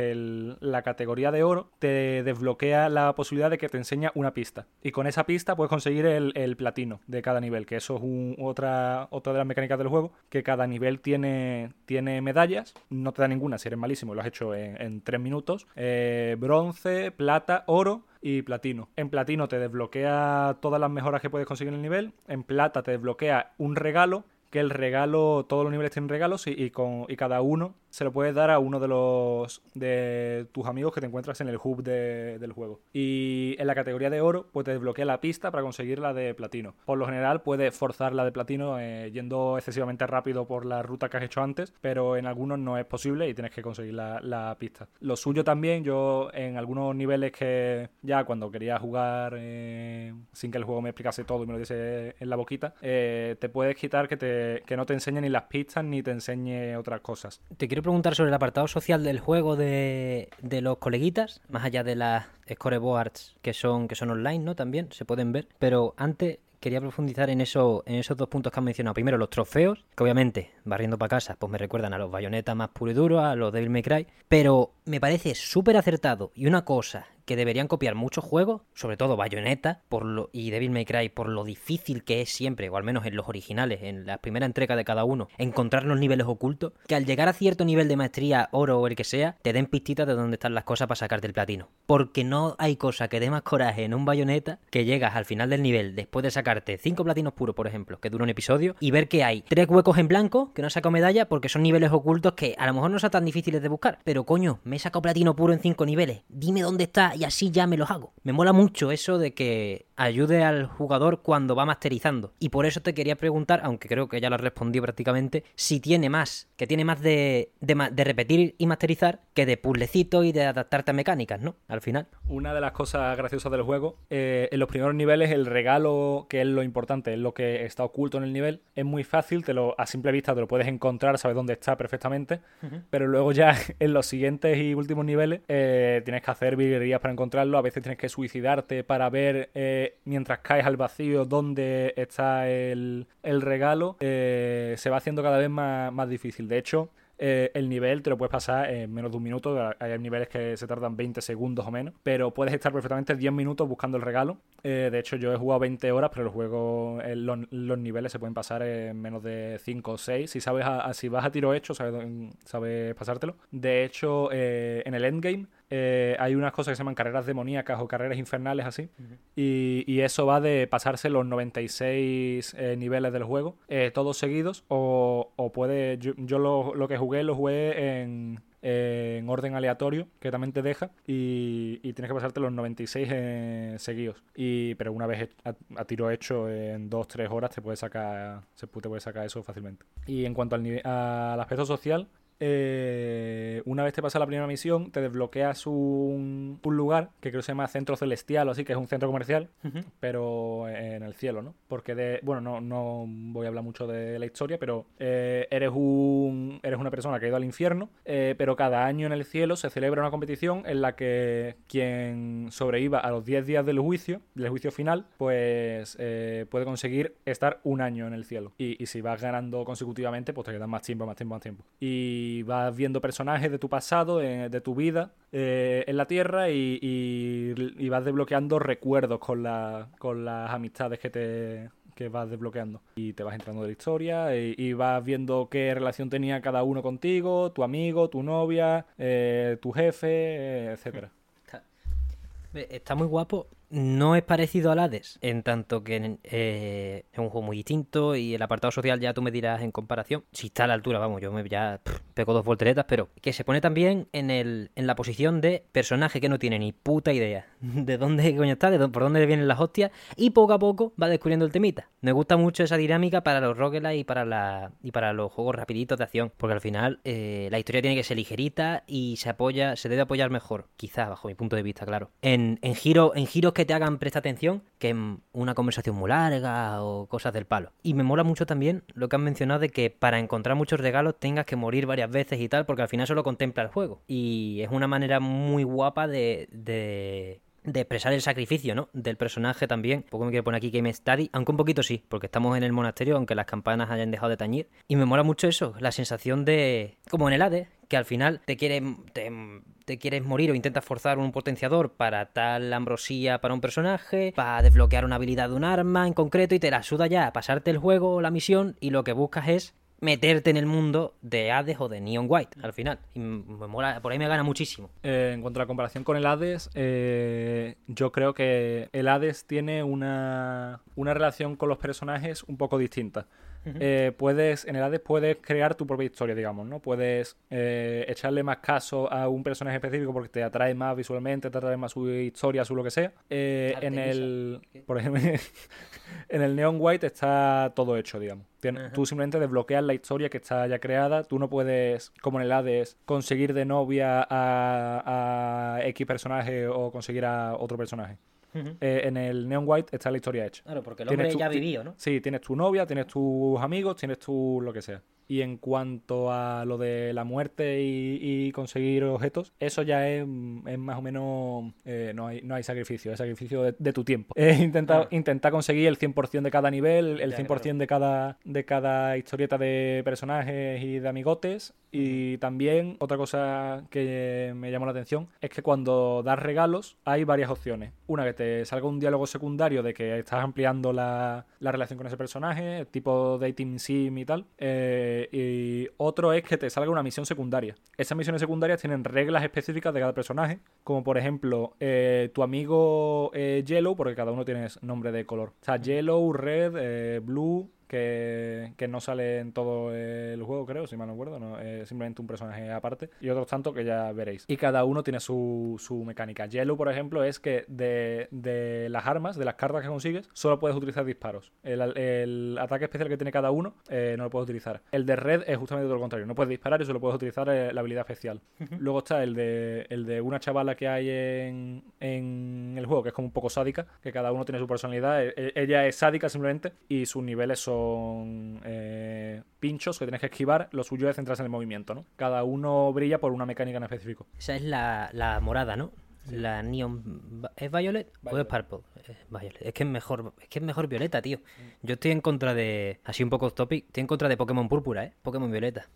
la categoría de oro, te desbloquea la posibilidad de que te enseña una pista. Y con esa pista puedes conseguir el, el platino de cada nivel que eso es otra, otra de las mecánicas del juego, que cada nivel tiene, tiene medallas, no te da ninguna si eres malísimo, lo has hecho en, tres minutos, eh, bronce, plata, oro y platino. En platino te desbloquea todas las mejoras que puedes conseguir en el nivel, en plata te desbloquea un regalo, que el regalo, todos los niveles tienen regalos y, con, y cada uno se lo puedes dar a uno de los de tus amigos que te encuentras en el hub del juego. Y en la categoría de oro, pues te desbloquea la pista para conseguir la de platino. Por lo general, puedes forzar la de platino eh, yendo excesivamente rápido por la ruta que has hecho antes, pero en algunos no es posible y tienes que conseguir la, pista. Lo suyo también, yo en algunos niveles que ya cuando quería jugar eh, sin que el juego me explicase todo y me lo diese en la boquita, eh, te puedes quitar que, te, que no te enseñe ni las pistas ni te enseñe otras cosas. Te quiero preguntar sobre el apartado social del juego de, los coleguitas, más allá de las scoreboards que son, que son online, ¿no? También se pueden ver. Pero antes quería profundizar en eso, en esos dos puntos que han mencionado. Primero, los trofeos, que obviamente, barriendo para casa, pues me recuerdan a los bayonetas más puro y duro, a los Devil May Cry. Pero me parece súper acertado. Y una cosa que deberían copiar muchos juegos, sobre todo Bayonetta por lo, y Devil May Cry, por lo difícil que es siempre, o al menos en los originales, en la primera entrega de cada uno, encontrar los niveles ocultos, que al llegar a cierto nivel de maestría, oro o el que sea, te den pistitas de dónde están las cosas para sacarte el platino. Porque no hay cosa que dé más coraje en un Bayonetta que llegas al final del nivel después de sacarte 5 platinos puros, por ejemplo, que dura un episodio, y ver que hay tres huecos en blanco que no saco medalla porque son niveles ocultos que a lo mejor no son tan difíciles de buscar. Pero coño, me he sacado platino puro en 5 niveles. Dime dónde está y así ya me los hago. Me mola mucho eso de que ayude al jugador cuando va masterizando. Y por eso te quería preguntar, aunque creo que ya lo respondí prácticamente, si tiene más, que tiene más de, de, repetir y masterizar que de puzzlecitos y de adaptarte a mecánicas, ¿no? Al final. Una de las cosas graciosas del juego, eh, en los primeros niveles el regalo, que es lo importante, es lo que está oculto en el nivel, es muy fácil, te lo, a simple vista te lo puedes encontrar, sabes dónde está perfectamente, pero luego ya en los siguientes y últimos niveles eh, tienes que hacer virguerías para encontrarlo, a veces tienes que suicidarte para ver eh, mientras caes al vacío dónde está el, regalo, eh, se va haciendo cada vez más, más difícil. De hecho, eh, el nivel te lo puedes pasar en menos de un minuto. Hay niveles que se tardan 20 segundos o menos, pero puedes estar perfectamente 10 minutos buscando el regalo. De hecho, yo he jugado 20 horas, pero el juego, los, los, niveles se pueden pasar en menos de 5 o 6. Si sabes a, si vas a tiro hecho, sabes, sabes pasártelo. De hecho, en el endgame eh, hay unas cosas que se llaman carreras demoníacas o carreras infernales así. y, eso va de pasarse los 96 eh, niveles del juego, eh, todos seguidos, o, o puede... Yo, lo, que jugué lo jugué en, en orden aleatorio, que también te deja, y, tienes que pasarte los 96 seguidos. Y, pero una vez a, tiro hecho en 2-3 horas te puede sacar se te puede sacar eso fácilmente. Y en cuanto al, al aspecto social, eh, una vez te pasa la primera misión, te desbloqueas un, lugar que creo que se llama Centro Celestial o así, que es un centro comercial, pero en el cielo, ¿no? Porque de, bueno, no, no voy a hablar mucho de la historia, pero eh, eres un eres una persona que ha ido al infierno, eh, pero cada año en el cielo se celebra una competición en la que quien sobreviva a los 10 días del juicio, del juicio final, pues puede conseguir estar un año en el cielo. Y, y si vas ganando consecutivamente, pues te quedan más tiempo, más tiempo, más tiempo. Y y vas viendo personajes de tu pasado, eh, de tu vida eh, en la Tierra y, vas desbloqueando recuerdos con, la, con las amistades que te que vas desbloqueando y te vas entrando de la historia y, vas viendo qué relación tenía cada uno contigo, tu amigo, tu novia, eh, tu jefe, etcétera. Está muy guapo no es parecido al Hades, en tanto que eh, es un juego muy distinto y el apartado social ya tú me dirás en comparación. Si está a la altura, vamos, yo me ya pego dos volteretas, pero que se pone también en, el, en la posición de personaje que no tiene ni puta idea de dónde coño está, de por dónde vienen las hostias y poco a poco va descubriendo el temita. Me gusta mucho esa dinámica para los roguelas y para la y para los juegos rapiditos de acción, porque al final eh, la historia tiene que ser ligerita y se apoya, se debe apoyar mejor, quizás bajo mi punto de vista, claro. En, en, giro, en giros que te hagan presta atención que en una conversación muy larga o cosas del palo. Y me mola mucho también lo que han mencionado de que para encontrar muchos regalos tengas que morir varias veces y tal, porque al final solo contempla el juego. Y es una manera muy guapa de, de de expresar el sacrificio, ¿no? Del personaje también. Poco me quiero poner aquí Game Study, aunque un poquito sí, porque estamos en el monasterio, aunque las campanas hayan dejado de tañir. Y me mola mucho eso, la sensación de, como en el Hades, que al final te quieres, te, quieres morir o intentas forzar un potenciador para tal ambrosía para un personaje, para desbloquear una habilidad de un arma en concreto y te la suda ya a pasarte el juego o la misión y lo que buscas es meterte en el mundo de Hades o de Neon White al final. Y me mola, por ahí me gana muchísimo. Eh, en cuanto a la comparación con el Hades, eh, yo creo que el Hades tiene una, una relación con los personajes un poco distinta. Eh, puedes, en el Hades puedes crear tu propia historia, digamos, ¿no? Puedes eh, echarle más caso a un personaje específico porque te atrae más visualmente, te atrae más su historia, su lo que sea. Eh, en el, por ejemplo, en el Neon White está todo hecho, digamos. Tú simplemente desbloqueas la historia que está ya creada. Tú no puedes, como en el Hades, conseguir de novia a, a X personaje o conseguir a otro personaje. Eh, en el Neon White está la historia hecha. Claro, porque el hombre ya vivió, ¿no? Sí, tienes tu novia, tienes tus amigos, tienes tu lo que sea. Y en cuanto a lo de la muerte y, conseguir objetos, eso ya es, más o menos. Eh, no, hay, no hay sacrificio, es sacrificio de, tu tiempo. Es intentar, intentar conseguir el 100% de cada nivel, el 100% de cada, de cada historieta de personajes y de amigotes. Y también, otra cosa que me llamó la atención es que cuando das regalos, hay varias opciones. Una, que te salga un diálogo secundario de que estás ampliando la, la relación con ese personaje, tipo dating sim y tal. Eh, y otro es que te salga una misión secundaria. Esas misiones secundarias tienen reglas específicas de cada personaje, como por ejemplo eh, tu amigo eh, Yellow, porque cada uno tiene nombre de color. O sea, Yellow, Red, eh, Blue, que, no sale en todo el juego, creo, si mal no acuerdo, no, es simplemente un personaje aparte, y otros tanto que ya veréis. Y cada uno tiene su, su mecánica. Yellow, por ejemplo, es que de, de, las armas, de las cartas que consigues, solo puedes utilizar disparos. El, el ataque especial que tiene cada uno eh, no lo puedes utilizar. El de Red es justamente todo lo contrario, no puedes disparar y solo puedes utilizar eh, la habilidad especial. Luego está el de, el de una chavala que hay en, en el juego, que es como un poco sádica, que cada uno tiene su personalidad. E, e, ella es sádica simplemente y sus niveles son eh, pinchos que tienes que esquivar, lo suyo es centrarse en el movimiento, ¿no? Cada uno brilla por una mecánica en específico. Esa es la, morada, ¿no? La neon ¿es violet, o es purple? Es que es mejor, es que es mejor violeta, tío. Yo estoy en contra de así un poco topic, estoy en contra de Pokémon púrpura, ¿eh? Pokémon violeta.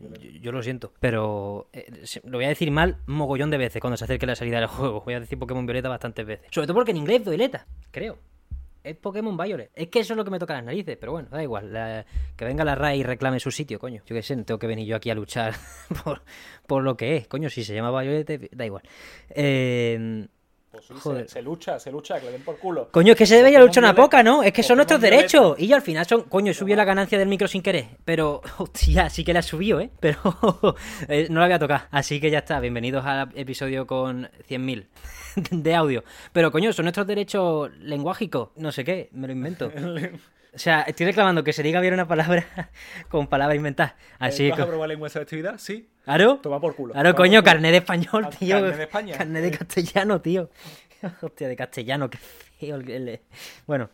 Yo, yo lo siento, pero eh, lo voy a decir mal mogollón de veces cuando se acerque la salida del juego. Voy a decir Pokémon Violeta bastantes veces. Sobre todo porque en inglés es Violeta, creo. Es Pokémon Violet. Es que eso es lo que me toca las narices, pero bueno, da igual. que venga la RAI y reclame su sitio, coño. Yo qué sé, no tengo que venir yo aquí a luchar por, por lo que es. Coño, si se llama Violet, da igual. Eh, Pues sí, Joder. Se, se lucha, se lucha, que le den por culo. Coño, es que se debería Pokémon luchar una poca, ¿no? Es que son nuestros derechos. Y yo al final son. Coño, he subido la ganancia del micro sin querer. Pero, hostia, sí que la he subido, ¿eh? Pero eh, no la voy a tocar. Así que ya está. Bienvenidos al episodio con 100.000 de audio. Pero, coño, son nuestros derechos lenguágicos. No sé qué, me lo invento. O sea, estoy reclamando que se diga bien una palabra con palabras inventadas. Así ¿Vas que. a probar lengua de selectividad? Sí. ¿Claro? Toma por culo. Toma coño, carnet de español, Ah, tío. carnet de España. Carnet de castellano, tío. Hostia, de castellano, qué feo. el- el- Bueno.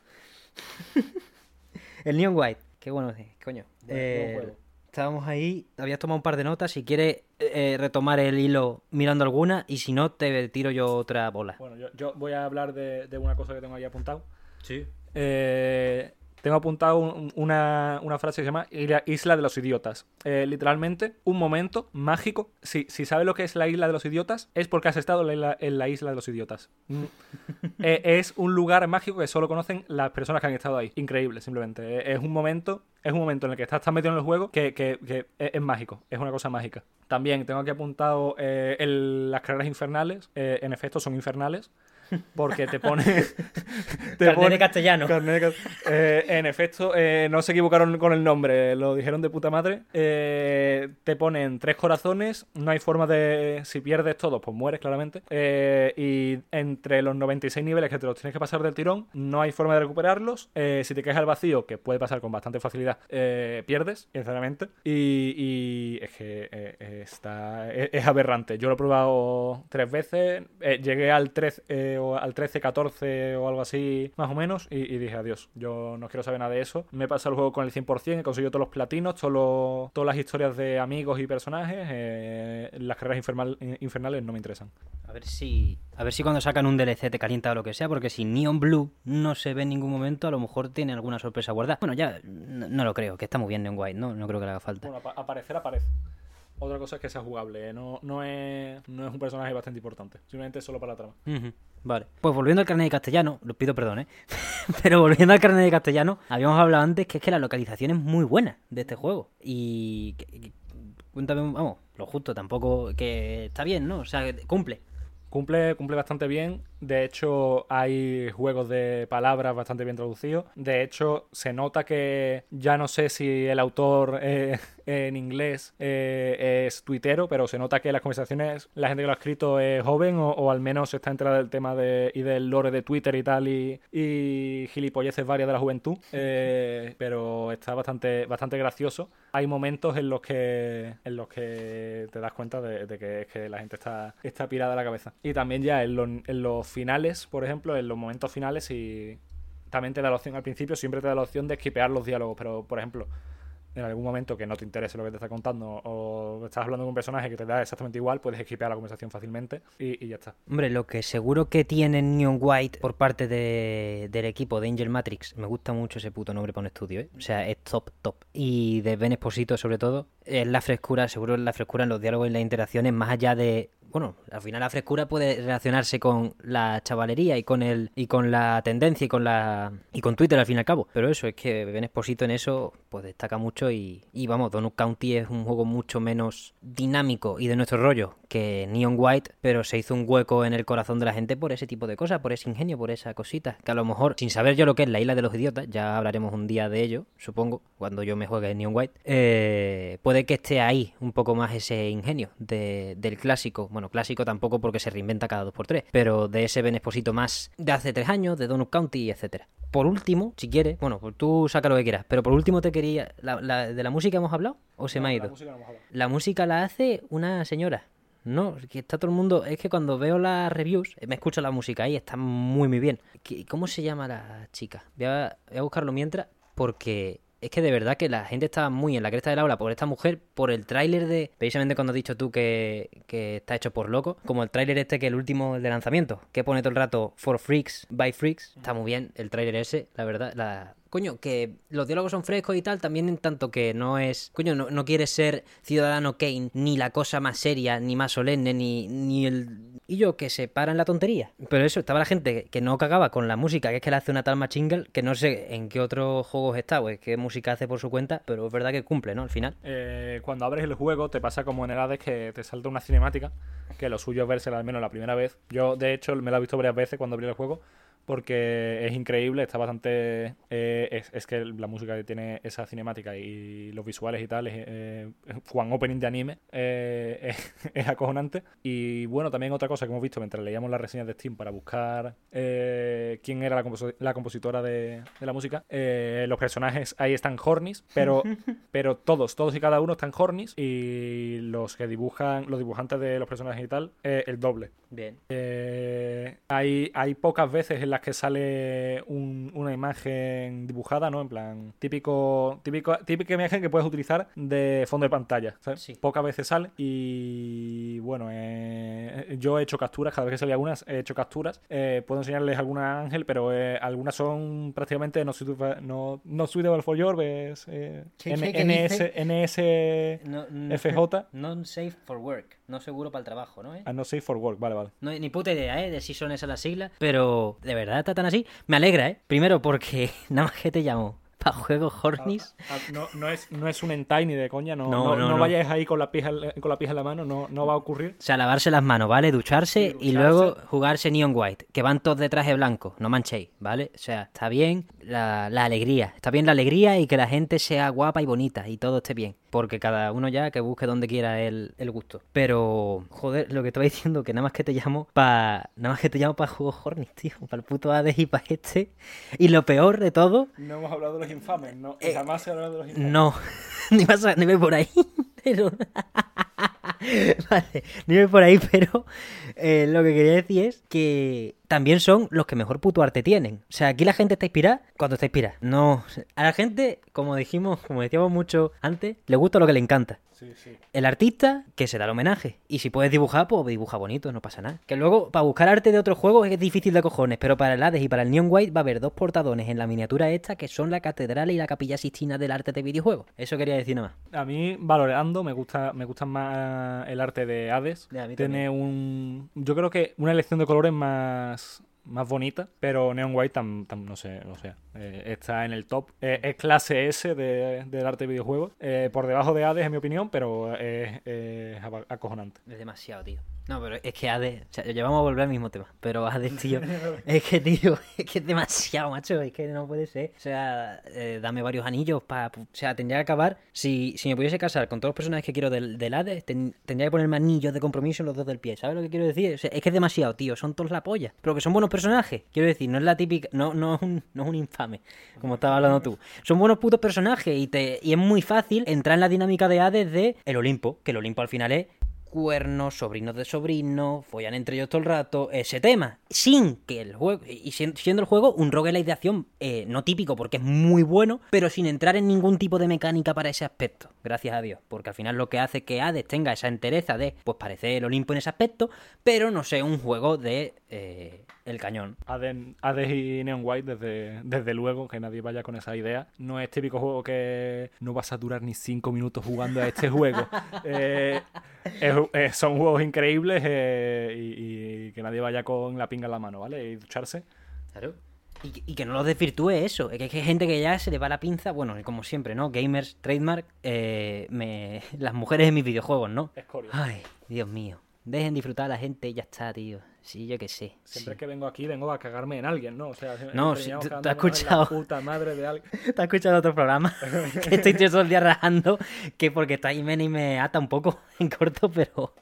el Neon White. Qué bueno, coño. Eh, estábamos ahí, habías tomado un par de notas. Si quieres eh, retomar el hilo mirando alguna, y si no, te tiro yo otra bola. Bueno, yo, yo voy a hablar de, de una cosa que tengo ahí apuntado. Sí. Eh, tengo apuntado un- una, una frase que se llama Isla- de los Idiotas. Eh, literalmente, un momento mágico. Si, si sabes lo que es la Isla de los Idiotas, es porque has estado en la, isla- en la Isla de los Idiotas. Mm. Eh, es un lugar mágico que solo conocen las personas que han estado ahí. Increíble, simplemente. Eh, Es un momento, es un momento en el que estás tan metido en el juego que, que- que es, es mágico. Es una cosa mágica. También tengo aquí apuntado eh, el- las carreras infernales. Eh, en efecto, son infernales porque te pone. te carnet de castellano. Eh, en efecto, eh, no se equivocaron con el nombre, lo dijeron de puta madre. Eh, te ponen tres corazones, no hay forma de. Si pierdes todos, pues mueres claramente. Eh, y entre los 96 niveles que te los tienes que pasar del tirón, no hay forma de recuperarlos. si te caes al vacío, que puede pasar con bastante facilidad, pierdes, sinceramente. Y, es que está. E-, es, aberrante. Yo lo he probado tres veces, llegué al 3 al 13, 14 o algo así, más o menos, y, dije adiós, yo no quiero saber nada de eso. Me pasé el juego con el 100%, he conseguido todos los platinos, todos los, todas las historias de amigos y personajes, eh, las carreras infernales no me interesan. A ver si a ver si cuando sacan un DLC te calienta o lo que sea, porque si Neon Blue no se ve en ningún momento, a lo mejor tiene alguna sorpresa guardada. Bueno, ya no, lo creo, que está muy bien Neon White, ¿no? No creo que le haga falta. Bueno, ap aparecer aparece. Otra cosa es que sea jugable, ¿eh? no, no, es, no es un personaje bastante importante. Simplemente es solo para la trama. Vale. Pues volviendo al carnet de castellano, lo pido perdón, ¿eh? Pero volviendo al carnet de castellano, habíamos hablado antes que es que la localización es muy buena de este juego. Y. que- que- cuéntame, vamos, lo justo, tampoco. que está bien, ¿no? O sea, cumple. Cumple, cumple bastante bien. De hecho, hay juegos de palabras bastante bien traducidos. De hecho, se nota que ya no sé si el autor eh, en inglés eh, es tuitero, pero se nota que las conversaciones, la gente que lo ha escrito es joven o, o al menos está enterada del tema de, y del lore de Twitter y tal y, y gilipolleces varias de la juventud. Eh, pero está bastante, bastante gracioso. Hay momentos en los que, en los que te das cuenta de, de que, es que la gente está, está pirada a la cabeza. Y también ya en los, en los finales, por ejemplo, en los momentos finales y también te da la opción al principio, siempre te da la opción de esquipear los diálogos, pero por ejemplo, en algún momento que no te interese lo que te está contando o estás hablando con un personaje que te da exactamente igual, puedes esquipear la conversación fácilmente y, ya está. Hombre, lo que seguro que tiene Neon White por parte de- del equipo de Angel Matrix, me gusta mucho ese puto nombre para un estudio, ¿eh? O sea, es top, top. Y de Ben Esposito, sobre todo, es la frescura, seguro es la frescura en los diálogos y las interacciones, más allá de. Bueno, al final la frescura puede relacionarse con la chavalería y con el y con la tendencia y con la y con Twitter al fin y al cabo. Pero eso es que Ben Esposito en eso pues destaca mucho y, y vamos, Donut County es un juego mucho menos dinámico y de nuestro rollo que Neon White, pero se hizo un hueco en el corazón de la gente por ese tipo de cosas, por ese ingenio, por esa cosita. Que a lo mejor, sin saber yo lo que es la isla de los idiotas, ya hablaremos un día de ello, supongo, cuando yo me juegue en Neon White, eh, puede que esté ahí un poco más ese ingenio de- del clásico. Bueno, clásico tampoco porque se reinventa cada dos por tres, pero de ese Ben Esposito más de hace tres años, de Donut County, etcétera. Por último, si quieres, bueno, pues tú saca lo que quieras, pero por último te quería. ¿la- la- ¿De la música hemos hablado? ¿O se me ha La ido? música no hemos hablado. La música la hace una señora. No, que está todo el mundo. Es que cuando veo las reviews, me escucho la música ahí, está muy, muy bien. ¿Qué- ¿Cómo se llama la chica? Voy a, voy a buscarlo mientras, porque es que de verdad que la gente está muy en la cresta del aula por esta mujer, por el tráiler de. Precisamente cuando has dicho tú que, que está hecho por loco, como el tráiler este que el último de lanzamiento, que pone todo el rato For Freaks, by Freaks. Está muy bien el tráiler ese, la verdad. La, coño, que los diálogos son frescos y tal, también en tanto que no es, coño, no, no quiere ser Ciudadano Kane, ni la cosa más seria, ni más solemne, ni, ni el... Y yo, que se para en la tontería. Pero eso, estaba la gente que no cagaba con la música, que es que le hace una tal machingle, que no sé en qué otros juegos está, pues qué música hace por su cuenta, pero es verdad que cumple, ¿no? Al final. Eh, cuando abres el juego te pasa como en el Hades que te salta una cinemática, que lo suyo es vérsela al menos la primera vez. Yo, de hecho, me la he visto varias veces cuando abrí el juego, porque es increíble, está bastante... eh, es, es que la música que tiene esa cinemática y los visuales y tal, es, eh, Juan Opening de anime, eh, es, es acojonante. Y bueno, también otra cosa que hemos visto mientras leíamos las reseñas de Steam para buscar eh, quién era la, composi- la compositora de, de la música, los personajes ahí están hornis, pero, pero todos, todos y cada uno están hornis y los que dibujan, los dibujantes de los personajes y tal, el doble. Bien. Hay, hay pocas veces en las que sale un- una imagen dibujada, ¿no? En plan, típico, típico, típica imagen que puedes utilizar de fondo de pantalla. ¿sabes? Sí. Pocas veces sale y bueno, eh, yo he hecho capturas, cada vez que salía unas he hecho capturas. Eh, puedo enseñarles alguna ángel, pero eh, algunas son prácticamente no, suitable- no, no suitable for your, es eh, ¿Qué- N- qué-? NS, No, FJ. Non safe for work, no seguro para el trabajo, ¿no? ah, no safe for work, vale, vale. No ni puta idea, ¿eh? De si son esas las siglas. Pero, ¿de verdad está tan así? Me alegra, ¿eh? Primero porque nada más que te llamo juegos Hornis. Ah, no, no, es, no es un entai ni de coña, no, No, vayáis ahí con la pija en- con la pija en la mano, no, no va a ocurrir. O sea, lavarse las manos, ¿vale? Ducharse Y luego jugarse Neon White. Que van todos de traje blanco, no manchéis, ¿vale? O sea, está bien la, la alegría. Está bien la alegría y que la gente sea guapa y bonita y todo esté bien. Porque cada uno ya que busque donde quiera el, el gusto. Pero, joder, lo que estaba diciendo, que nada más que te llamo para. Nada más que te llamo para juegos Hornis, tío. Para el puto Hades y para este. Y lo peor de todo No hemos hablado de los infames, no, Eh, jamás se ha hablado de los infames. No, ni a, ni voy por ahí, pero... vale, ni voy por ahí, pero eh, lo que quería decir es que también son los que mejor puto arte tienen. O sea, aquí la gente está inspirada cuando está inspirada. No, a la gente, como dijimos, como decíamos mucho antes, le gusta lo que le encanta. Sí, sí. El artista que se da el homenaje. Y si puedes dibujar, pues dibuja bonito, no pasa nada. Que luego, para buscar arte de otros juegos es difícil de cojones, pero para el Hades y para el Neon White va a haber dos portadones en la miniatura esta que son la catedral y la capilla sistina del arte de videojuegos. Eso quería decir nada más. A mí, valorando, me gusta, me gusta más el arte de Hades. Tiene un. Yo creo que una elección de colores más. Más bonita, pero Neon White tam- tam- no sé, no sé, eh, está en el top. Eh, es clase S de- del arte de videojuegos. Eh, por debajo de Hades, en mi opinión, pero es, acojonante. Es demasiado, tío. No, pero es que Hades, o sea, llevamos a volver al mismo tema, pero Hades, tío, es que, tío, es que es demasiado, macho, es que no puede ser. O sea, eh, dame varios anillos para, o sea, tendría que acabar, si, si me pudiese casar con todos los personajes que quiero del, del Hades, ten- tendría que ponerme anillos de compromiso en los dos del pie, ¿sabes lo que quiero decir? O sea, es que es demasiado, tío, son todos la polla, pero que son buenos personajes, quiero decir, no es la típica, no, no es un, no es un infame, como estabas hablando tú. Son buenos putos personajes y, te, y es muy fácil entrar en la dinámica de Hades de el Olimpo, que el Olimpo al final es cuernos, sobrinos de sobrinos, follan entre ellos todo el rato, ese tema, sin que el juego, y siendo, siendo el juego un roguelike de acción eh, no típico porque es muy bueno, pero sin entrar en ningún tipo de mecánica para ese aspecto, gracias a Dios, porque al final lo que hace que Hades tenga esa entereza de, pues parece el Olimpo en ese aspecto, pero no sé, un juego de eh, el cañón. Hades, Hades y Neon White, desde, desde luego, que nadie vaya con esa idea. No es típico juego que no vas a durar ni 5 minutos jugando a este juego. Eh, es- eh, son juegos increíbles eh, y, y que nadie vaya con la pinga en la mano, ¿vale? Y ducharse. Claro. Y, que- y que no lo desvirtúe eso. Es que hay gente que ya se le va la pinza. Bueno, como siempre, ¿no? Gamers, trademark, eh, me... las mujeres en mis videojuegos, ¿no? Escoria. Ay, Dios mío. Dejen disfrutar a la gente y ya está, tío. Sí, yo qué sé. Siempre sí. que vengo aquí vengo a cagarme en alguien, ¿no? O sea, No, sí, tú- has escuchado. La puta madre de alguien. ¿Te has escuchado otro programa? que estoy todo el día rajando. Que porque está Jiménez y me ata un poco en corto, pero.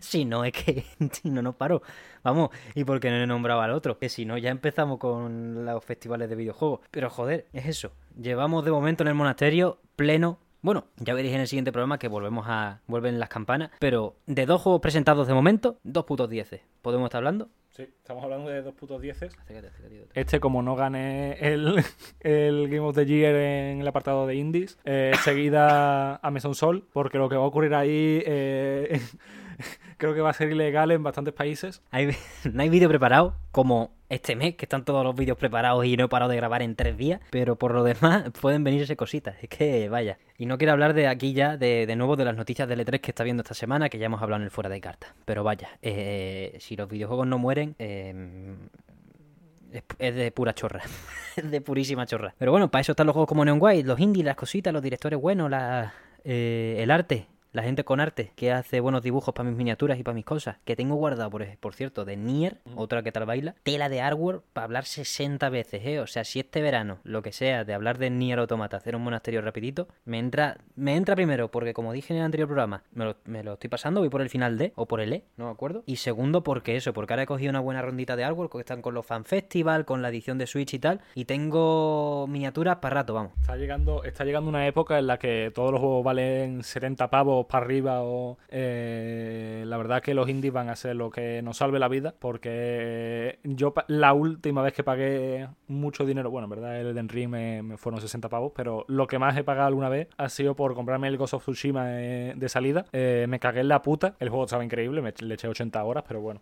Si no, es que si no, no paro. Vamos, y porque no he nombrado al otro. Que si no, ya empezamos con los festivales de videojuegos. Pero joder, es eso. Llevamos de momento en el monasterio pleno. Bueno, ya veréis en el siguiente programa que volvemos a. vuelven las campanas. Pero de dos juegos presentados de momento, dos putos dieces. ¿Podemos estar hablando? Sí, estamos hablando de dos putos dieces. Acércate, acércate, acércate. Este, como no gane el, el Game of the Year en el apartado de Indies, eh, seguida a Mason Sol, porque lo que va a ocurrir ahí eh, creo que va a ser ilegal en bastantes países. Hay, no hay vídeo preparado como este mes, que están todos los vídeos preparados y no he parado de grabar en tres días, pero por lo demás pueden venirse cositas. Es que vaya. Y no quiero hablar de aquí ya, de, de nuevo, de las noticias del E3 que está viendo esta semana, que ya hemos hablado en el fuera de carta. Pero vaya, eh, si los videojuegos no mueren, eh, es de pura chorra. es de purísima chorra. Pero bueno, para eso están los juegos como Neon White, los indies, las cositas, los directores buenos, la, eh, el arte. La gente con arte que hace buenos dibujos para mis miniaturas y para mis cosas. Que tengo guardado, por, por cierto, de Nier, otra que tal baila. Tela de artwork para hablar 60 veces, ¿eh? O sea, si este verano, lo que sea, de hablar de Nier Automata, hacer un monasterio rapidito, me entra, me entra primero, porque como dije en el anterior programa, me lo, me lo estoy pasando, voy por el final D, o por el E, no me acuerdo. Y segundo, porque eso, porque ahora he cogido una buena rondita de artwork, que están con los fan festival, con la edición de Switch y tal. Y tengo miniaturas para rato, vamos. Está llegando, está llegando una época en la que todos los juegos valen 70 pavos para arriba o eh, la verdad que los indies van a ser lo que nos salve la vida porque yo la última vez que pagué mucho dinero, bueno, en verdad el Elden Ring me, fueron 60 pavos, pero lo que más he pagado alguna vez ha sido por comprarme el Ghost of Tsushima eh, de salida. Eh, me cagué en la puta, el juego estaba increíble, me le eché 80 horas, pero bueno,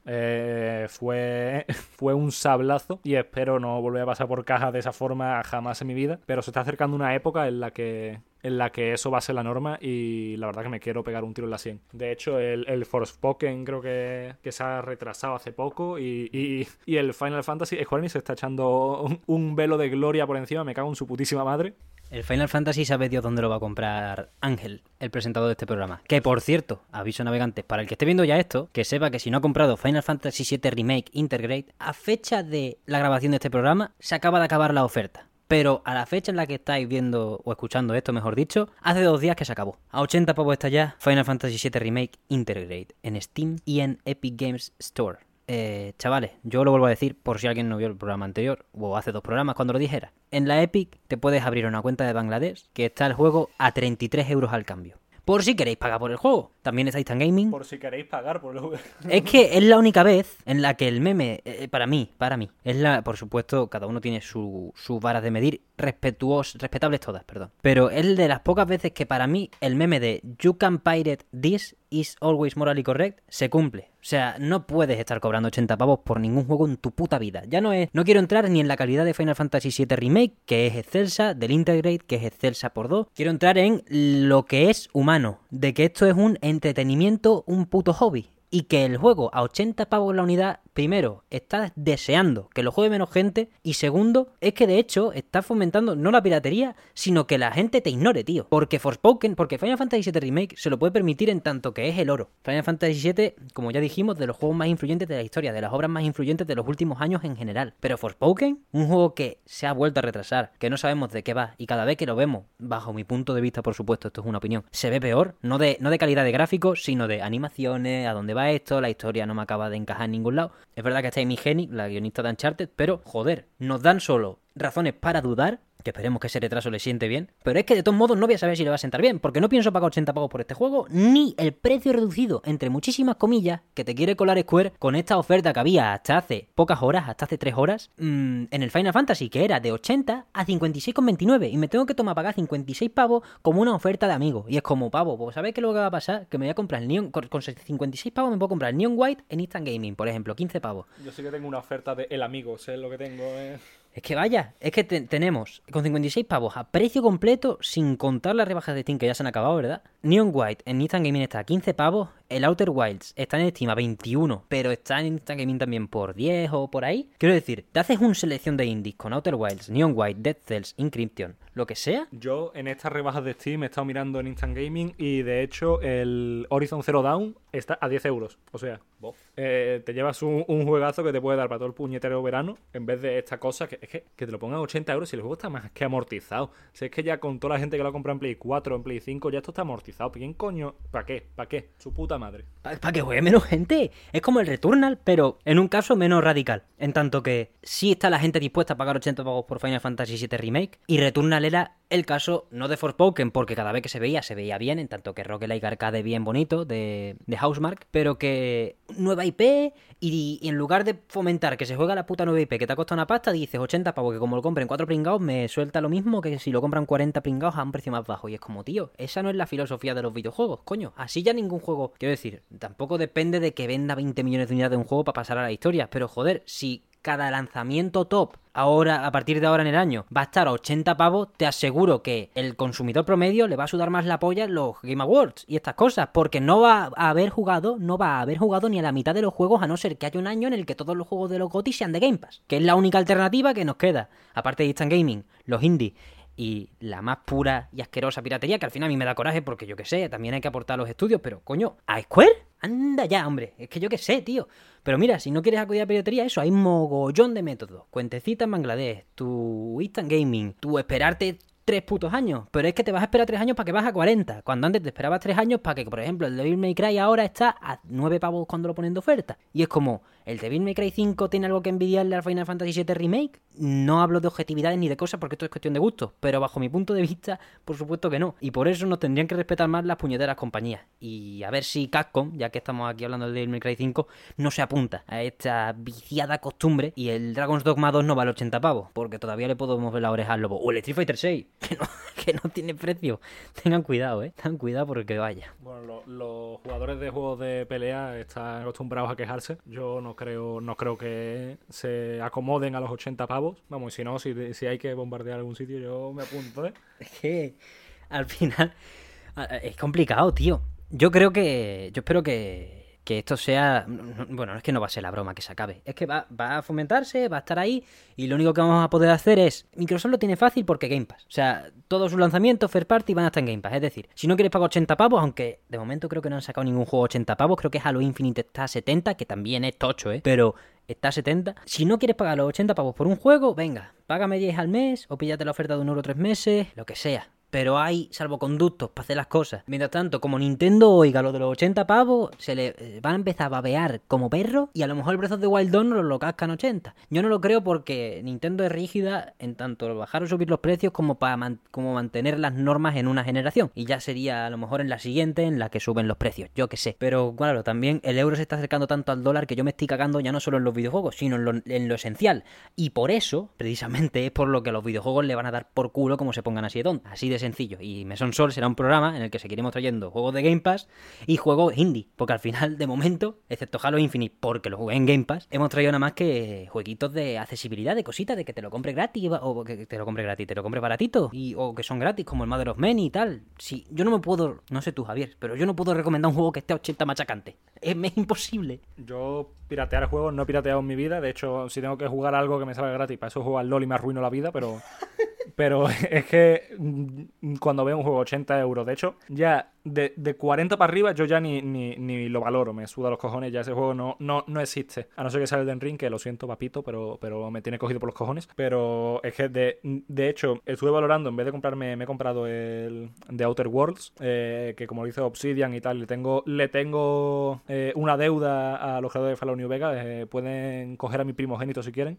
fue, fue un sablazo y espero no volver a pasar por cajas de esa forma jamás en mi vida, pero se está acercando una época en la que en la que eso va a ser la norma y la verdad que me quiero pegar un tiro en la 100. De hecho, el, el Forspoken creo que, que se ha retrasado hace poco y, y- y el Final Fantasy, Square Enix se está echando un, un velo de gloria por encima, me cago en su putísima madre. El Final Fantasy sabe Dios dónde lo va a comprar Ángel, el presentador de este programa. Que por cierto, aviso navegantes, para el que esté viendo ya esto, que sepa que si no ha comprado Final Fantasy VII Remake Intergrade, a fecha de la grabación de este programa, se acaba de acabar la oferta. Pero a la fecha en la que estáis viendo o escuchando esto, mejor dicho, hace dos días que se acabó. A 80 pavos está ya Final Fantasy VII Remake Intergrade en Steam y en Epic Games Store. Eh, chavales, yo lo vuelvo a decir por si alguien no vio el programa anterior o hace dos programas cuando lo dijera. En la Epic te puedes abrir una cuenta de Bangladesh que está el juego a 33 euros al cambio. Por si queréis pagar por el juego. También está Instant Gaming. Por si queréis pagar por el Es que es la única vez en la que el meme, eh, para mí, para mí, es la, por supuesto, cada uno tiene su- sus varas de medir, respetuos, respetables todas, perdón. Pero es de las pocas veces que para mí el meme de You can pirate this is always morally correct se cumple. O sea, no puedes estar cobrando 80 pavos por ningún juego en tu puta vida. Ya no es, no quiero entrar ni en la calidad de Final Fantasy VII Remake, que es excelsa, del Intergrade, que es excelsa por dos. Quiero entrar en lo que es humano, de que esto es un entretenimiento, un puto hobby. Y que el juego a 80 pavos la unidad, primero, está deseando que lo juegue menos gente. Y segundo, es que de hecho está fomentando no la piratería, sino que la gente te ignore, tío. Porque Forspoken, porque Final Fantasy VII Remake se lo puede permitir en tanto que es el oro. Final Fantasy VII, como ya dijimos, de los juegos más influyentes de la historia, de las obras más influyentes de los últimos años en general. Pero Forspoken, un juego que se ha vuelto a retrasar, que no sabemos de qué va, y cada vez que lo vemos, bajo mi punto de vista, por supuesto, esto es una opinión, se ve peor, no de, no de calidad de gráficos, sino de animaciones, a dónde va esto, la historia no me acaba de encajar en ningún lado. Es verdad que está Amy Hennig, la guionista de Uncharted, pero joder, nos dan solo razones para dudar, que esperemos que ese retraso le siente bien, pero es que de todos modos no voy a saber si le va a sentar bien, porque no pienso pagar 80 pavos por este juego, ni el precio reducido, entre muchísimas comillas, que te quiere colar Square con esta oferta que había hasta hace pocas horas, hasta hace 3 horas, mm, en el Final Fantasy, que era de 80 a 56,29, y me tengo que tomar pagar 56 pavos como una oferta de amigo, y es como pavo, pues ¿sabes qué es lo que va a pasar? Que me voy a comprar el Neon, con con 56 pavos me puedo comprar el Neon White en Instant Gaming, por ejemplo, 15 pavos. Yo sí que tengo una oferta de El Amigo, sé lo que tengo. eh. Es que vaya, es que te- tenemos con 56 pavos a precio completo, sin contar las rebajas de Steam que ya se han acabado, ¿verdad? Neon White en Instant Gaming está a 15 pavos, el Outer Wilds está en Steam a 21, pero está en Instant Gaming también por 10 o por ahí. Quiero decir, te haces una selección de indies con Outer Wilds, Neon White, Dead Cells, Encryption, lo que sea. Yo en estas rebajas de Steam he estado mirando en Instant Gaming y de hecho el Horizon Zero Dawn está a 10 euros. O sea, eh, te llevas un, un juegazo que te puede dar para todo el puñetero verano en vez de esta cosa que es que, que te lo pongan a 80 euros y el juego está más que amortizado. Si es que ya con toda la gente que lo ha comprado en Play 4 en Play 5 ya esto está amortizado. ¿Quién coño? ¿Para qué? ¿Para qué? Su puta madre. Para que juegue menos gente. Es como el Returnal, pero en un caso menos radical. En tanto que sí está la gente dispuesta a pagar 80 pavos por Final Fantasy VII Remake. Y Returnal era El caso no de Forspoken, porque cada vez que se veía, se veía bien, en tanto que Roguelike Arcade bien bonito, de, de Housemark, pero que nueva IP, y, y en lugar de fomentar que se juega la puta nueva IP que te ha costado una pasta, dices 80 pavos, que como lo compren 4 pringados, me suelta lo mismo que si lo compran 40 pringados a un precio más bajo. Y es como, tío, esa no es la filosofía de los videojuegos, coño. Así ya ningún juego, quiero decir, tampoco depende de que venda 20 millones de unidades de un juego para pasar a la historia, pero joder, si cada lanzamiento top ahora a partir de ahora en el año va a estar a 80 pavos, te aseguro que el consumidor promedio le va a sudar más la polla en los Game Awards y estas cosas, porque no va a haber jugado, no va a haber jugado ni a la mitad de los juegos a no ser que haya un año en el que todos los juegos de los GOTY sean de Game Pass, que es la única alternativa que nos queda, aparte de Instant Gaming, los indie y la más pura y asquerosa piratería, que al final a mí me da coraje porque yo que sé, también hay que aportar los estudios, pero coño, ¿a Square? Anda ya, hombre, es que yo que sé, tío. Pero mira, si no quieres acudir a piratería, eso, hay mogollón de métodos. Cuentecita en Bangladesh, tu Instant Gaming, tu esperarte tres putos años. Pero es que te vas a esperar tres años para que vas a 40. Cuando antes te esperabas tres años para que, por ejemplo, el Devil May Cry ahora está a 9 pavos cuando lo ponen de oferta. Y es como, ¿el Devil May Cry 5 tiene algo que envidiarle al Final Fantasy VII Remake? No hablo de objetividades ni de cosas porque esto es cuestión de gusto. Pero bajo mi punto de vista, por supuesto que no. Y por eso nos tendrían que respetar más las puñeteras compañías. Y a ver si Capcom, ya que estamos aquí hablando del Devil May Cry 5, no se apunta a esta viciada costumbre y el Dragon's Dogma 2 no vale 80 pavos. Porque todavía le podemos ver la oreja al lobo. O el Street Fighter 6, que no, que no tiene precio. Tengan cuidado, eh. Tengan cuidado porque vaya. Bueno, lo- los jugadores de juegos de pelea están acostumbrados a quejarse. Yo no creo, no creo que se acomoden a los 80 pavos. Vamos, y si no, si, si hay que bombardear algún sitio, yo me apunto, ¿eh? Es que al final es complicado, tío. Yo creo que. Yo espero que, que esto sea. no- no- Bueno, no es que no va a ser la broma que se acabe. Es que va, va a fomentarse, va a estar ahí. Y lo único que vamos a poder hacer es. Microsoft lo tiene fácil porque Game Pass. O sea, todos sus lanzamientos, Fair Party, van a estar en Game Pass. Es decir, si no quieres pagar 80 pavos, aunque de momento creo que no han sacado ningún juego a 80 pavos, creo que Halo Infinite está a 70, que también es tocho, ¿eh? Pero está a 70. Si no quieres pagar los 80 pavos por un juego, venga, págame 10 al mes o píllate la oferta de un euro tres meses, lo que sea. Pero hay salvoconductos para hacer las cosas. Mientras tanto, como Nintendo oiga lo de los 80 pavos, se le eh, van a empezar a babear como perro y a lo mejor el Breath the Wild 2 no lo cascan 80. Yo no lo creo porque Nintendo es rígida en tanto bajar o subir los precios como para como mantener las normas en una generación. Y ya sería a lo mejor en la siguiente en la que suben los precios. Yo qué sé. Pero claro, también el euro se está acercando tanto al dólar que yo me estoy cagando ya no solo en los videojuegos, sino en lo, en lo esencial. Y por eso, precisamente, es por lo que a los videojuegos le van a dar por culo como se pongan así de tontos. Así de sencillo. Y Meson Sol será un programa en el que seguiremos trayendo juegos de Game Pass y juegos indie. Porque al final, de momento, excepto Halo Infinite, porque lo jugué en Game Pass, hemos traído nada más que jueguitos de accesibilidad, de cositas, de que te lo compre gratis, o que te lo compre gratis, te lo compre baratito, y, o que son gratis, como el Mother of Men y tal. Sí, yo no me puedo, no sé tú, Javier, pero yo no puedo recomendar un juego que esté a 80 machacante. Es, imposible. Yo piratear juegos no he pirateado en mi vida. De hecho, si tengo que jugar algo que me salga gratis, para eso juego al LOL y me arruino la vida, pero... Pero es que cuando veo un juego 80 euros, de hecho, ya de, de 40 para arriba yo ya ni, ni, ni lo valoro, me suda los cojones, ya ese juego no, no, no existe. A no ser que sea el Den Ring, que lo siento, papito, pero, pero me tiene cogido por los cojones. Pero es que de, de hecho, estuve valorando, en vez de comprarme, me he comprado el de Outer Worlds, eh, que como lo dice Obsidian y tal, le tengo, le tengo eh, una deuda a los creadores de Fallout New Vegas, eh, pueden coger a mi primogénito si quieren.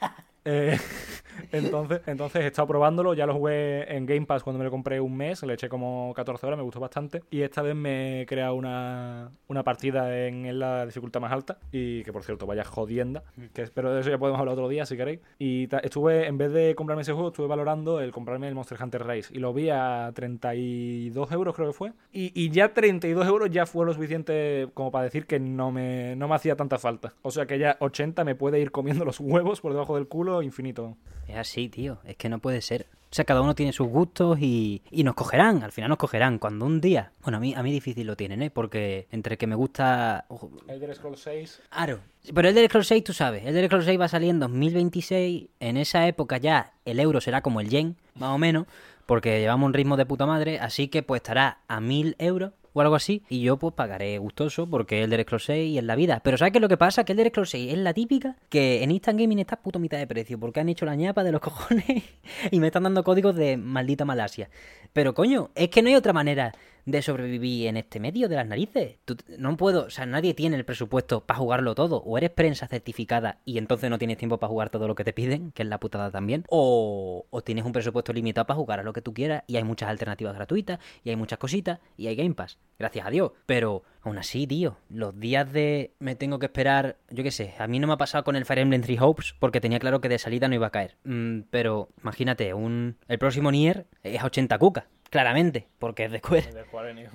Eh, entonces, entonces he estado probándolo, ya lo jugué en Game Pass cuando me lo compré un mes, le eché como 14 horas, me gustó bastante. Y esta vez me he creado una, una partida en, en la dificultad más alta. Y que por cierto, vaya jodienda. Que espero de eso ya podemos hablar otro día si queréis. Y estuve, en vez de comprarme ese juego, estuve valorando el comprarme el Monster Hunter Rise. Y lo vi a 32 euros, creo que fue. Y, y ya 32 euros ya fue lo suficiente como para decir que no me, no me hacía tanta falta. O sea que ya 80 me puede ir comiendo los huevos por debajo del culo infinito. Es así, tío. Es que no puede ser. O sea, cada uno tiene sus gustos y, y nos cogerán. Al final nos cogerán. Cuando un día... Bueno, a mí, a mí difícil lo tienen, ¿eh? Porque entre que me gusta... ojo, Elder Scrolls 6 Claro. Pero el del Scrolls 6, tú sabes, el del Scrolls 6 va a salir en 2026. En esa época ya el euro será como el yen, más o menos, porque llevamos un ritmo de puta madre. Así que pues estará a 1000 euros o algo así. Y yo pues pagaré gustoso porque el del Scrolls 6 es la vida. Pero ¿sabes qué es lo que pasa? Que el del Scrolls 6 es la típica que en Instant Gaming está puto mitad de precio porque han hecho la ñapa de los cojones y me están dando códigos de maldita Malasia. Pero coño, es que no hay otra manera de sobrevivir en este medio de las narices. Tú- no puedo, o sea, nadie tiene el presupuesto para jugarlo todo. O eres prensa certificada y entonces no tienes tiempo para jugar todo lo que te piden, que es la putada también. O, o tienes un presupuesto limitado para jugar a lo que tú quieras y hay muchas alternativas gratuitas y hay muchas cositas y hay Game Pass. Gracias a Dios. Pero aún así, tío, los días de me tengo que esperar, yo qué sé, a mí no me ha pasado con el Fire Emblem Three Hopes porque tenía claro que de salida no iba a caer. Mm, pero imagínate, un el próximo Nier es a 80 cucas. Claramente, porque es de Square.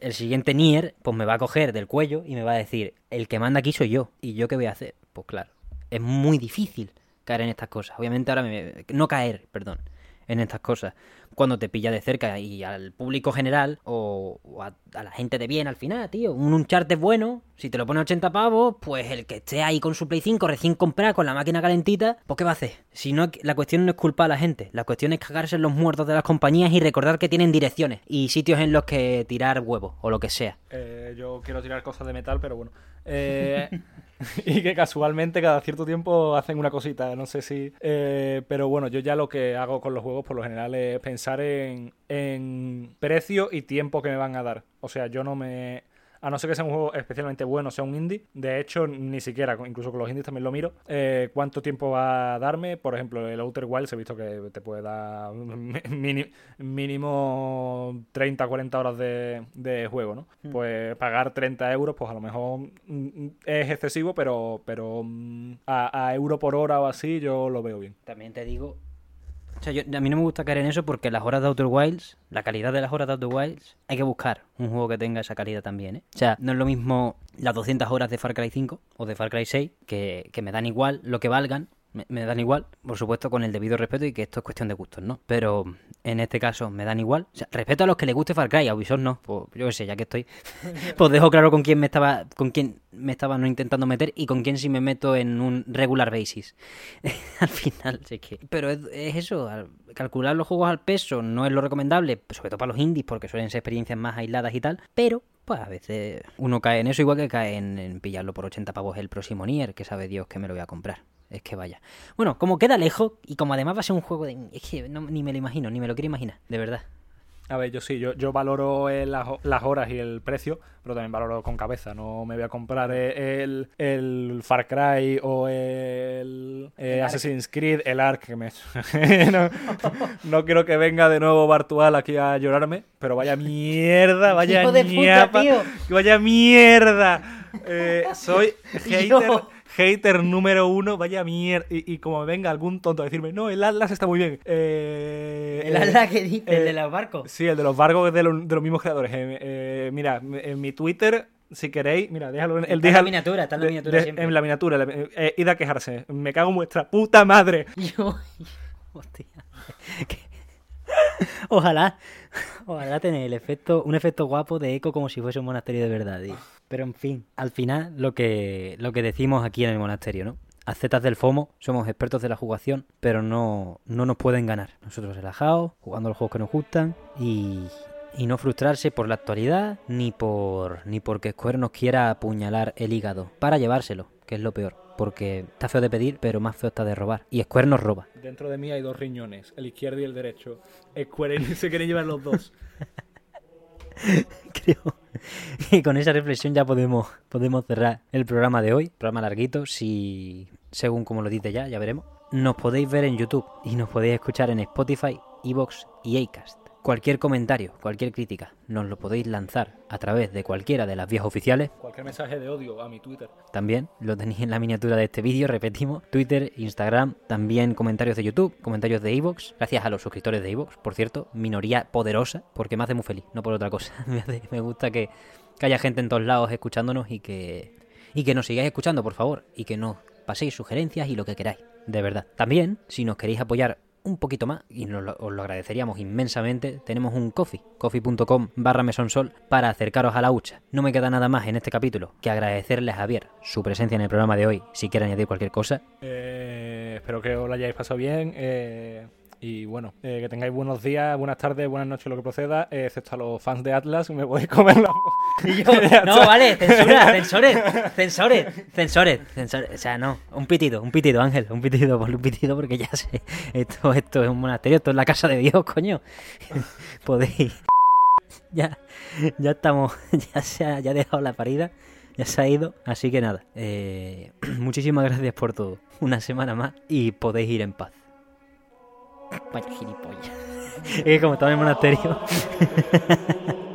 El siguiente Nier, pues me va a coger del cuello y me va a decir, el que manda aquí soy yo. ¿Y yo qué voy a hacer? Pues claro, es muy difícil caer en estas cosas. Obviamente ahora me... No caer, perdón, en estas cosas. Cuando te pilla de cerca y al público general o, o a, a la gente de bien al final, tío. Un Uncharted bueno, si te lo pone 80 pavos, pues el que esté ahí con su Play 5 recién comprado, con la máquina calentita, pues ¿qué va a hacer? Si no, la cuestión no es culpar a la gente. La cuestión es cagarse en los muertos de las compañías y recordar que tienen direcciones y sitios en los que tirar huevos o lo que sea. Eh, yo quiero tirar cosas de metal, pero bueno. Eh, y que casualmente cada cierto tiempo hacen una cosita, no sé si... eh, pero bueno, yo ya lo que hago con los juegos por lo general es pensar en, en precio y tiempo que me van a dar. O sea, yo no me... A no ser que sea un juego especialmente bueno, sea un indie. De hecho, ni siquiera, incluso con los indies también lo miro. eh, ¿Cuánto tiempo va a darme? Por ejemplo, el Outer Wilds he visto que te puede dar mínimo 30, 40 horas de, de juego, ¿no? Pues pagar 30 euros, pues a lo mejor mm, es excesivo, pero, pero mm, a, a euro por hora o así yo lo veo bien. También te digo. O sea, yo- a mí no me gusta caer en eso porque las horas de Outer Wilds, la calidad de las horas de Outer Wilds, hay que buscar un juego que tenga esa calidad también, ¿eh? O sea, no es lo mismo las 200 horas de Far Cry 5 o de Far Cry 6, que, que me dan igual lo que valgan, me, dan igual, por supuesto con el debido respeto y que esto es cuestión de gustos, ¿no? Pero en este caso me dan igual. Respeto a los que les guste Far Cry, a Ubisoft no, pues yo qué sé, ya que estoy, pues dejo claro con quién me estaba, con quién me estaba no intentando meter y con quién sí me meto en un regular basis. al final, sí que. Pero es, es eso, al- calcular los juegos al peso no es lo recomendable, sobre todo para los indies, porque suelen ser experiencias más aisladas y tal, pero. Pues a veces uno cae en eso igual que cae en, en pillarlo por 80 pavos el próximo Nier, que sabe Dios que me lo voy a comprar. Es que vaya. Bueno, como queda lejos y como además va a ser un juego de... Es que no- ni me lo imagino, ni me lo quiero imaginar, de verdad. A ver, yo sí, yo, yo valoro eh, las, las horas y el precio, pero también valoro con cabeza. No me voy a comprar eh, el, el Far Cry o el, eh, Assassin's Creed, el Ark. Que me... no, no quiero que venga de nuevo Bartual aquí a llorarme, pero vaya mierda, vaya que vaya mierda. Soy hater, Yo. Hater número uno, vaya mierda. Y, y como venga algún tonto a decirme, no, el Atlas está muy bien. Eh, El eh, ala que dice, el eh, de los barcos. Sí, el de los barcos es de, lo- de los mismos creadores. Mira, en mi Twitter, si queréis, mira, déjalo en, el, la miniatura, está en la miniatura de- siempre. En la miniatura, la- eh, id a quejarse. Me cago en vuestra puta madre. Yo, hostia. Ojalá, ojalá tener el efecto, un efecto guapo de eco como si fuese un monasterio de verdad. Pero en fin, al final lo que, lo que decimos aquí en el monasterio, ¿no? Acetas del FOMO, somos expertos de la jugación, pero no, no nos pueden ganar. Nosotros relajados, jugando los juegos que nos gustan y, y no frustrarse por la actualidad ni por ni porque Square nos quiera apuñalar el hígado para llevárselo, que es lo peor. Porque está feo de pedir, pero más feo está de robar. Y Square nos roba. Dentro de mí hay dos riñones, el izquierdo y el derecho. Square se quieren llevar los dos. Creo que con esa reflexión ya podemos, podemos cerrar el programa de hoy. Programa larguito, si según como lo dice ya, ya veremos. Nos podéis ver en YouTube y nos podéis escuchar en Spotify, Evox y Acast. Cualquier comentario, cualquier crítica, nos lo podéis lanzar a través de cualquiera de las vías oficiales. Cualquier mensaje de odio a mi Twitter. También lo tenéis en la miniatura de este vídeo, repetimos, Twitter, Instagram, también comentarios de YouTube, comentarios de Evox, gracias a los suscriptores de Evox, por cierto, minoría poderosa, porque me hace muy feliz, no por otra cosa. me, gusta que, que haya gente en todos lados escuchándonos y que, y que nos sigáis escuchando, por favor, y que nos paséis sugerencias y lo que queráis, de verdad. También, si nos queréis apoyar un poquito más, y lo- os lo agradeceríamos inmensamente, tenemos un coffee, coffee.com barra mesonsol, para acercaros a la hucha. No me queda nada más en este capítulo que agradecerle a Javier su presencia en el programa de hoy, si quiere añadir cualquier cosa. Eh, espero que os lo hayáis pasado bien. eh, y bueno, eh, que tengáis buenos días, buenas tardes, buenas noches, lo que proceda, eh, excepto a los fans de Atlas, me podéis comer la... Y yo, no, vale, censura, censores, censores, censores, censores. O sea, no, un pitido, un pitido, Ángel, un pitido, ponle un pitido porque ya sé, esto, esto es un monasterio, esto es la casa de Dios, coño. Podéis. ya, ya estamos, ya se ha, ya ha dejado la parida, ya se ha ido, así que nada, eh, muchísimas gracias por todo, una semana más y podéis ir en paz. Vaya gilipollas. Es como estaba en monasterio.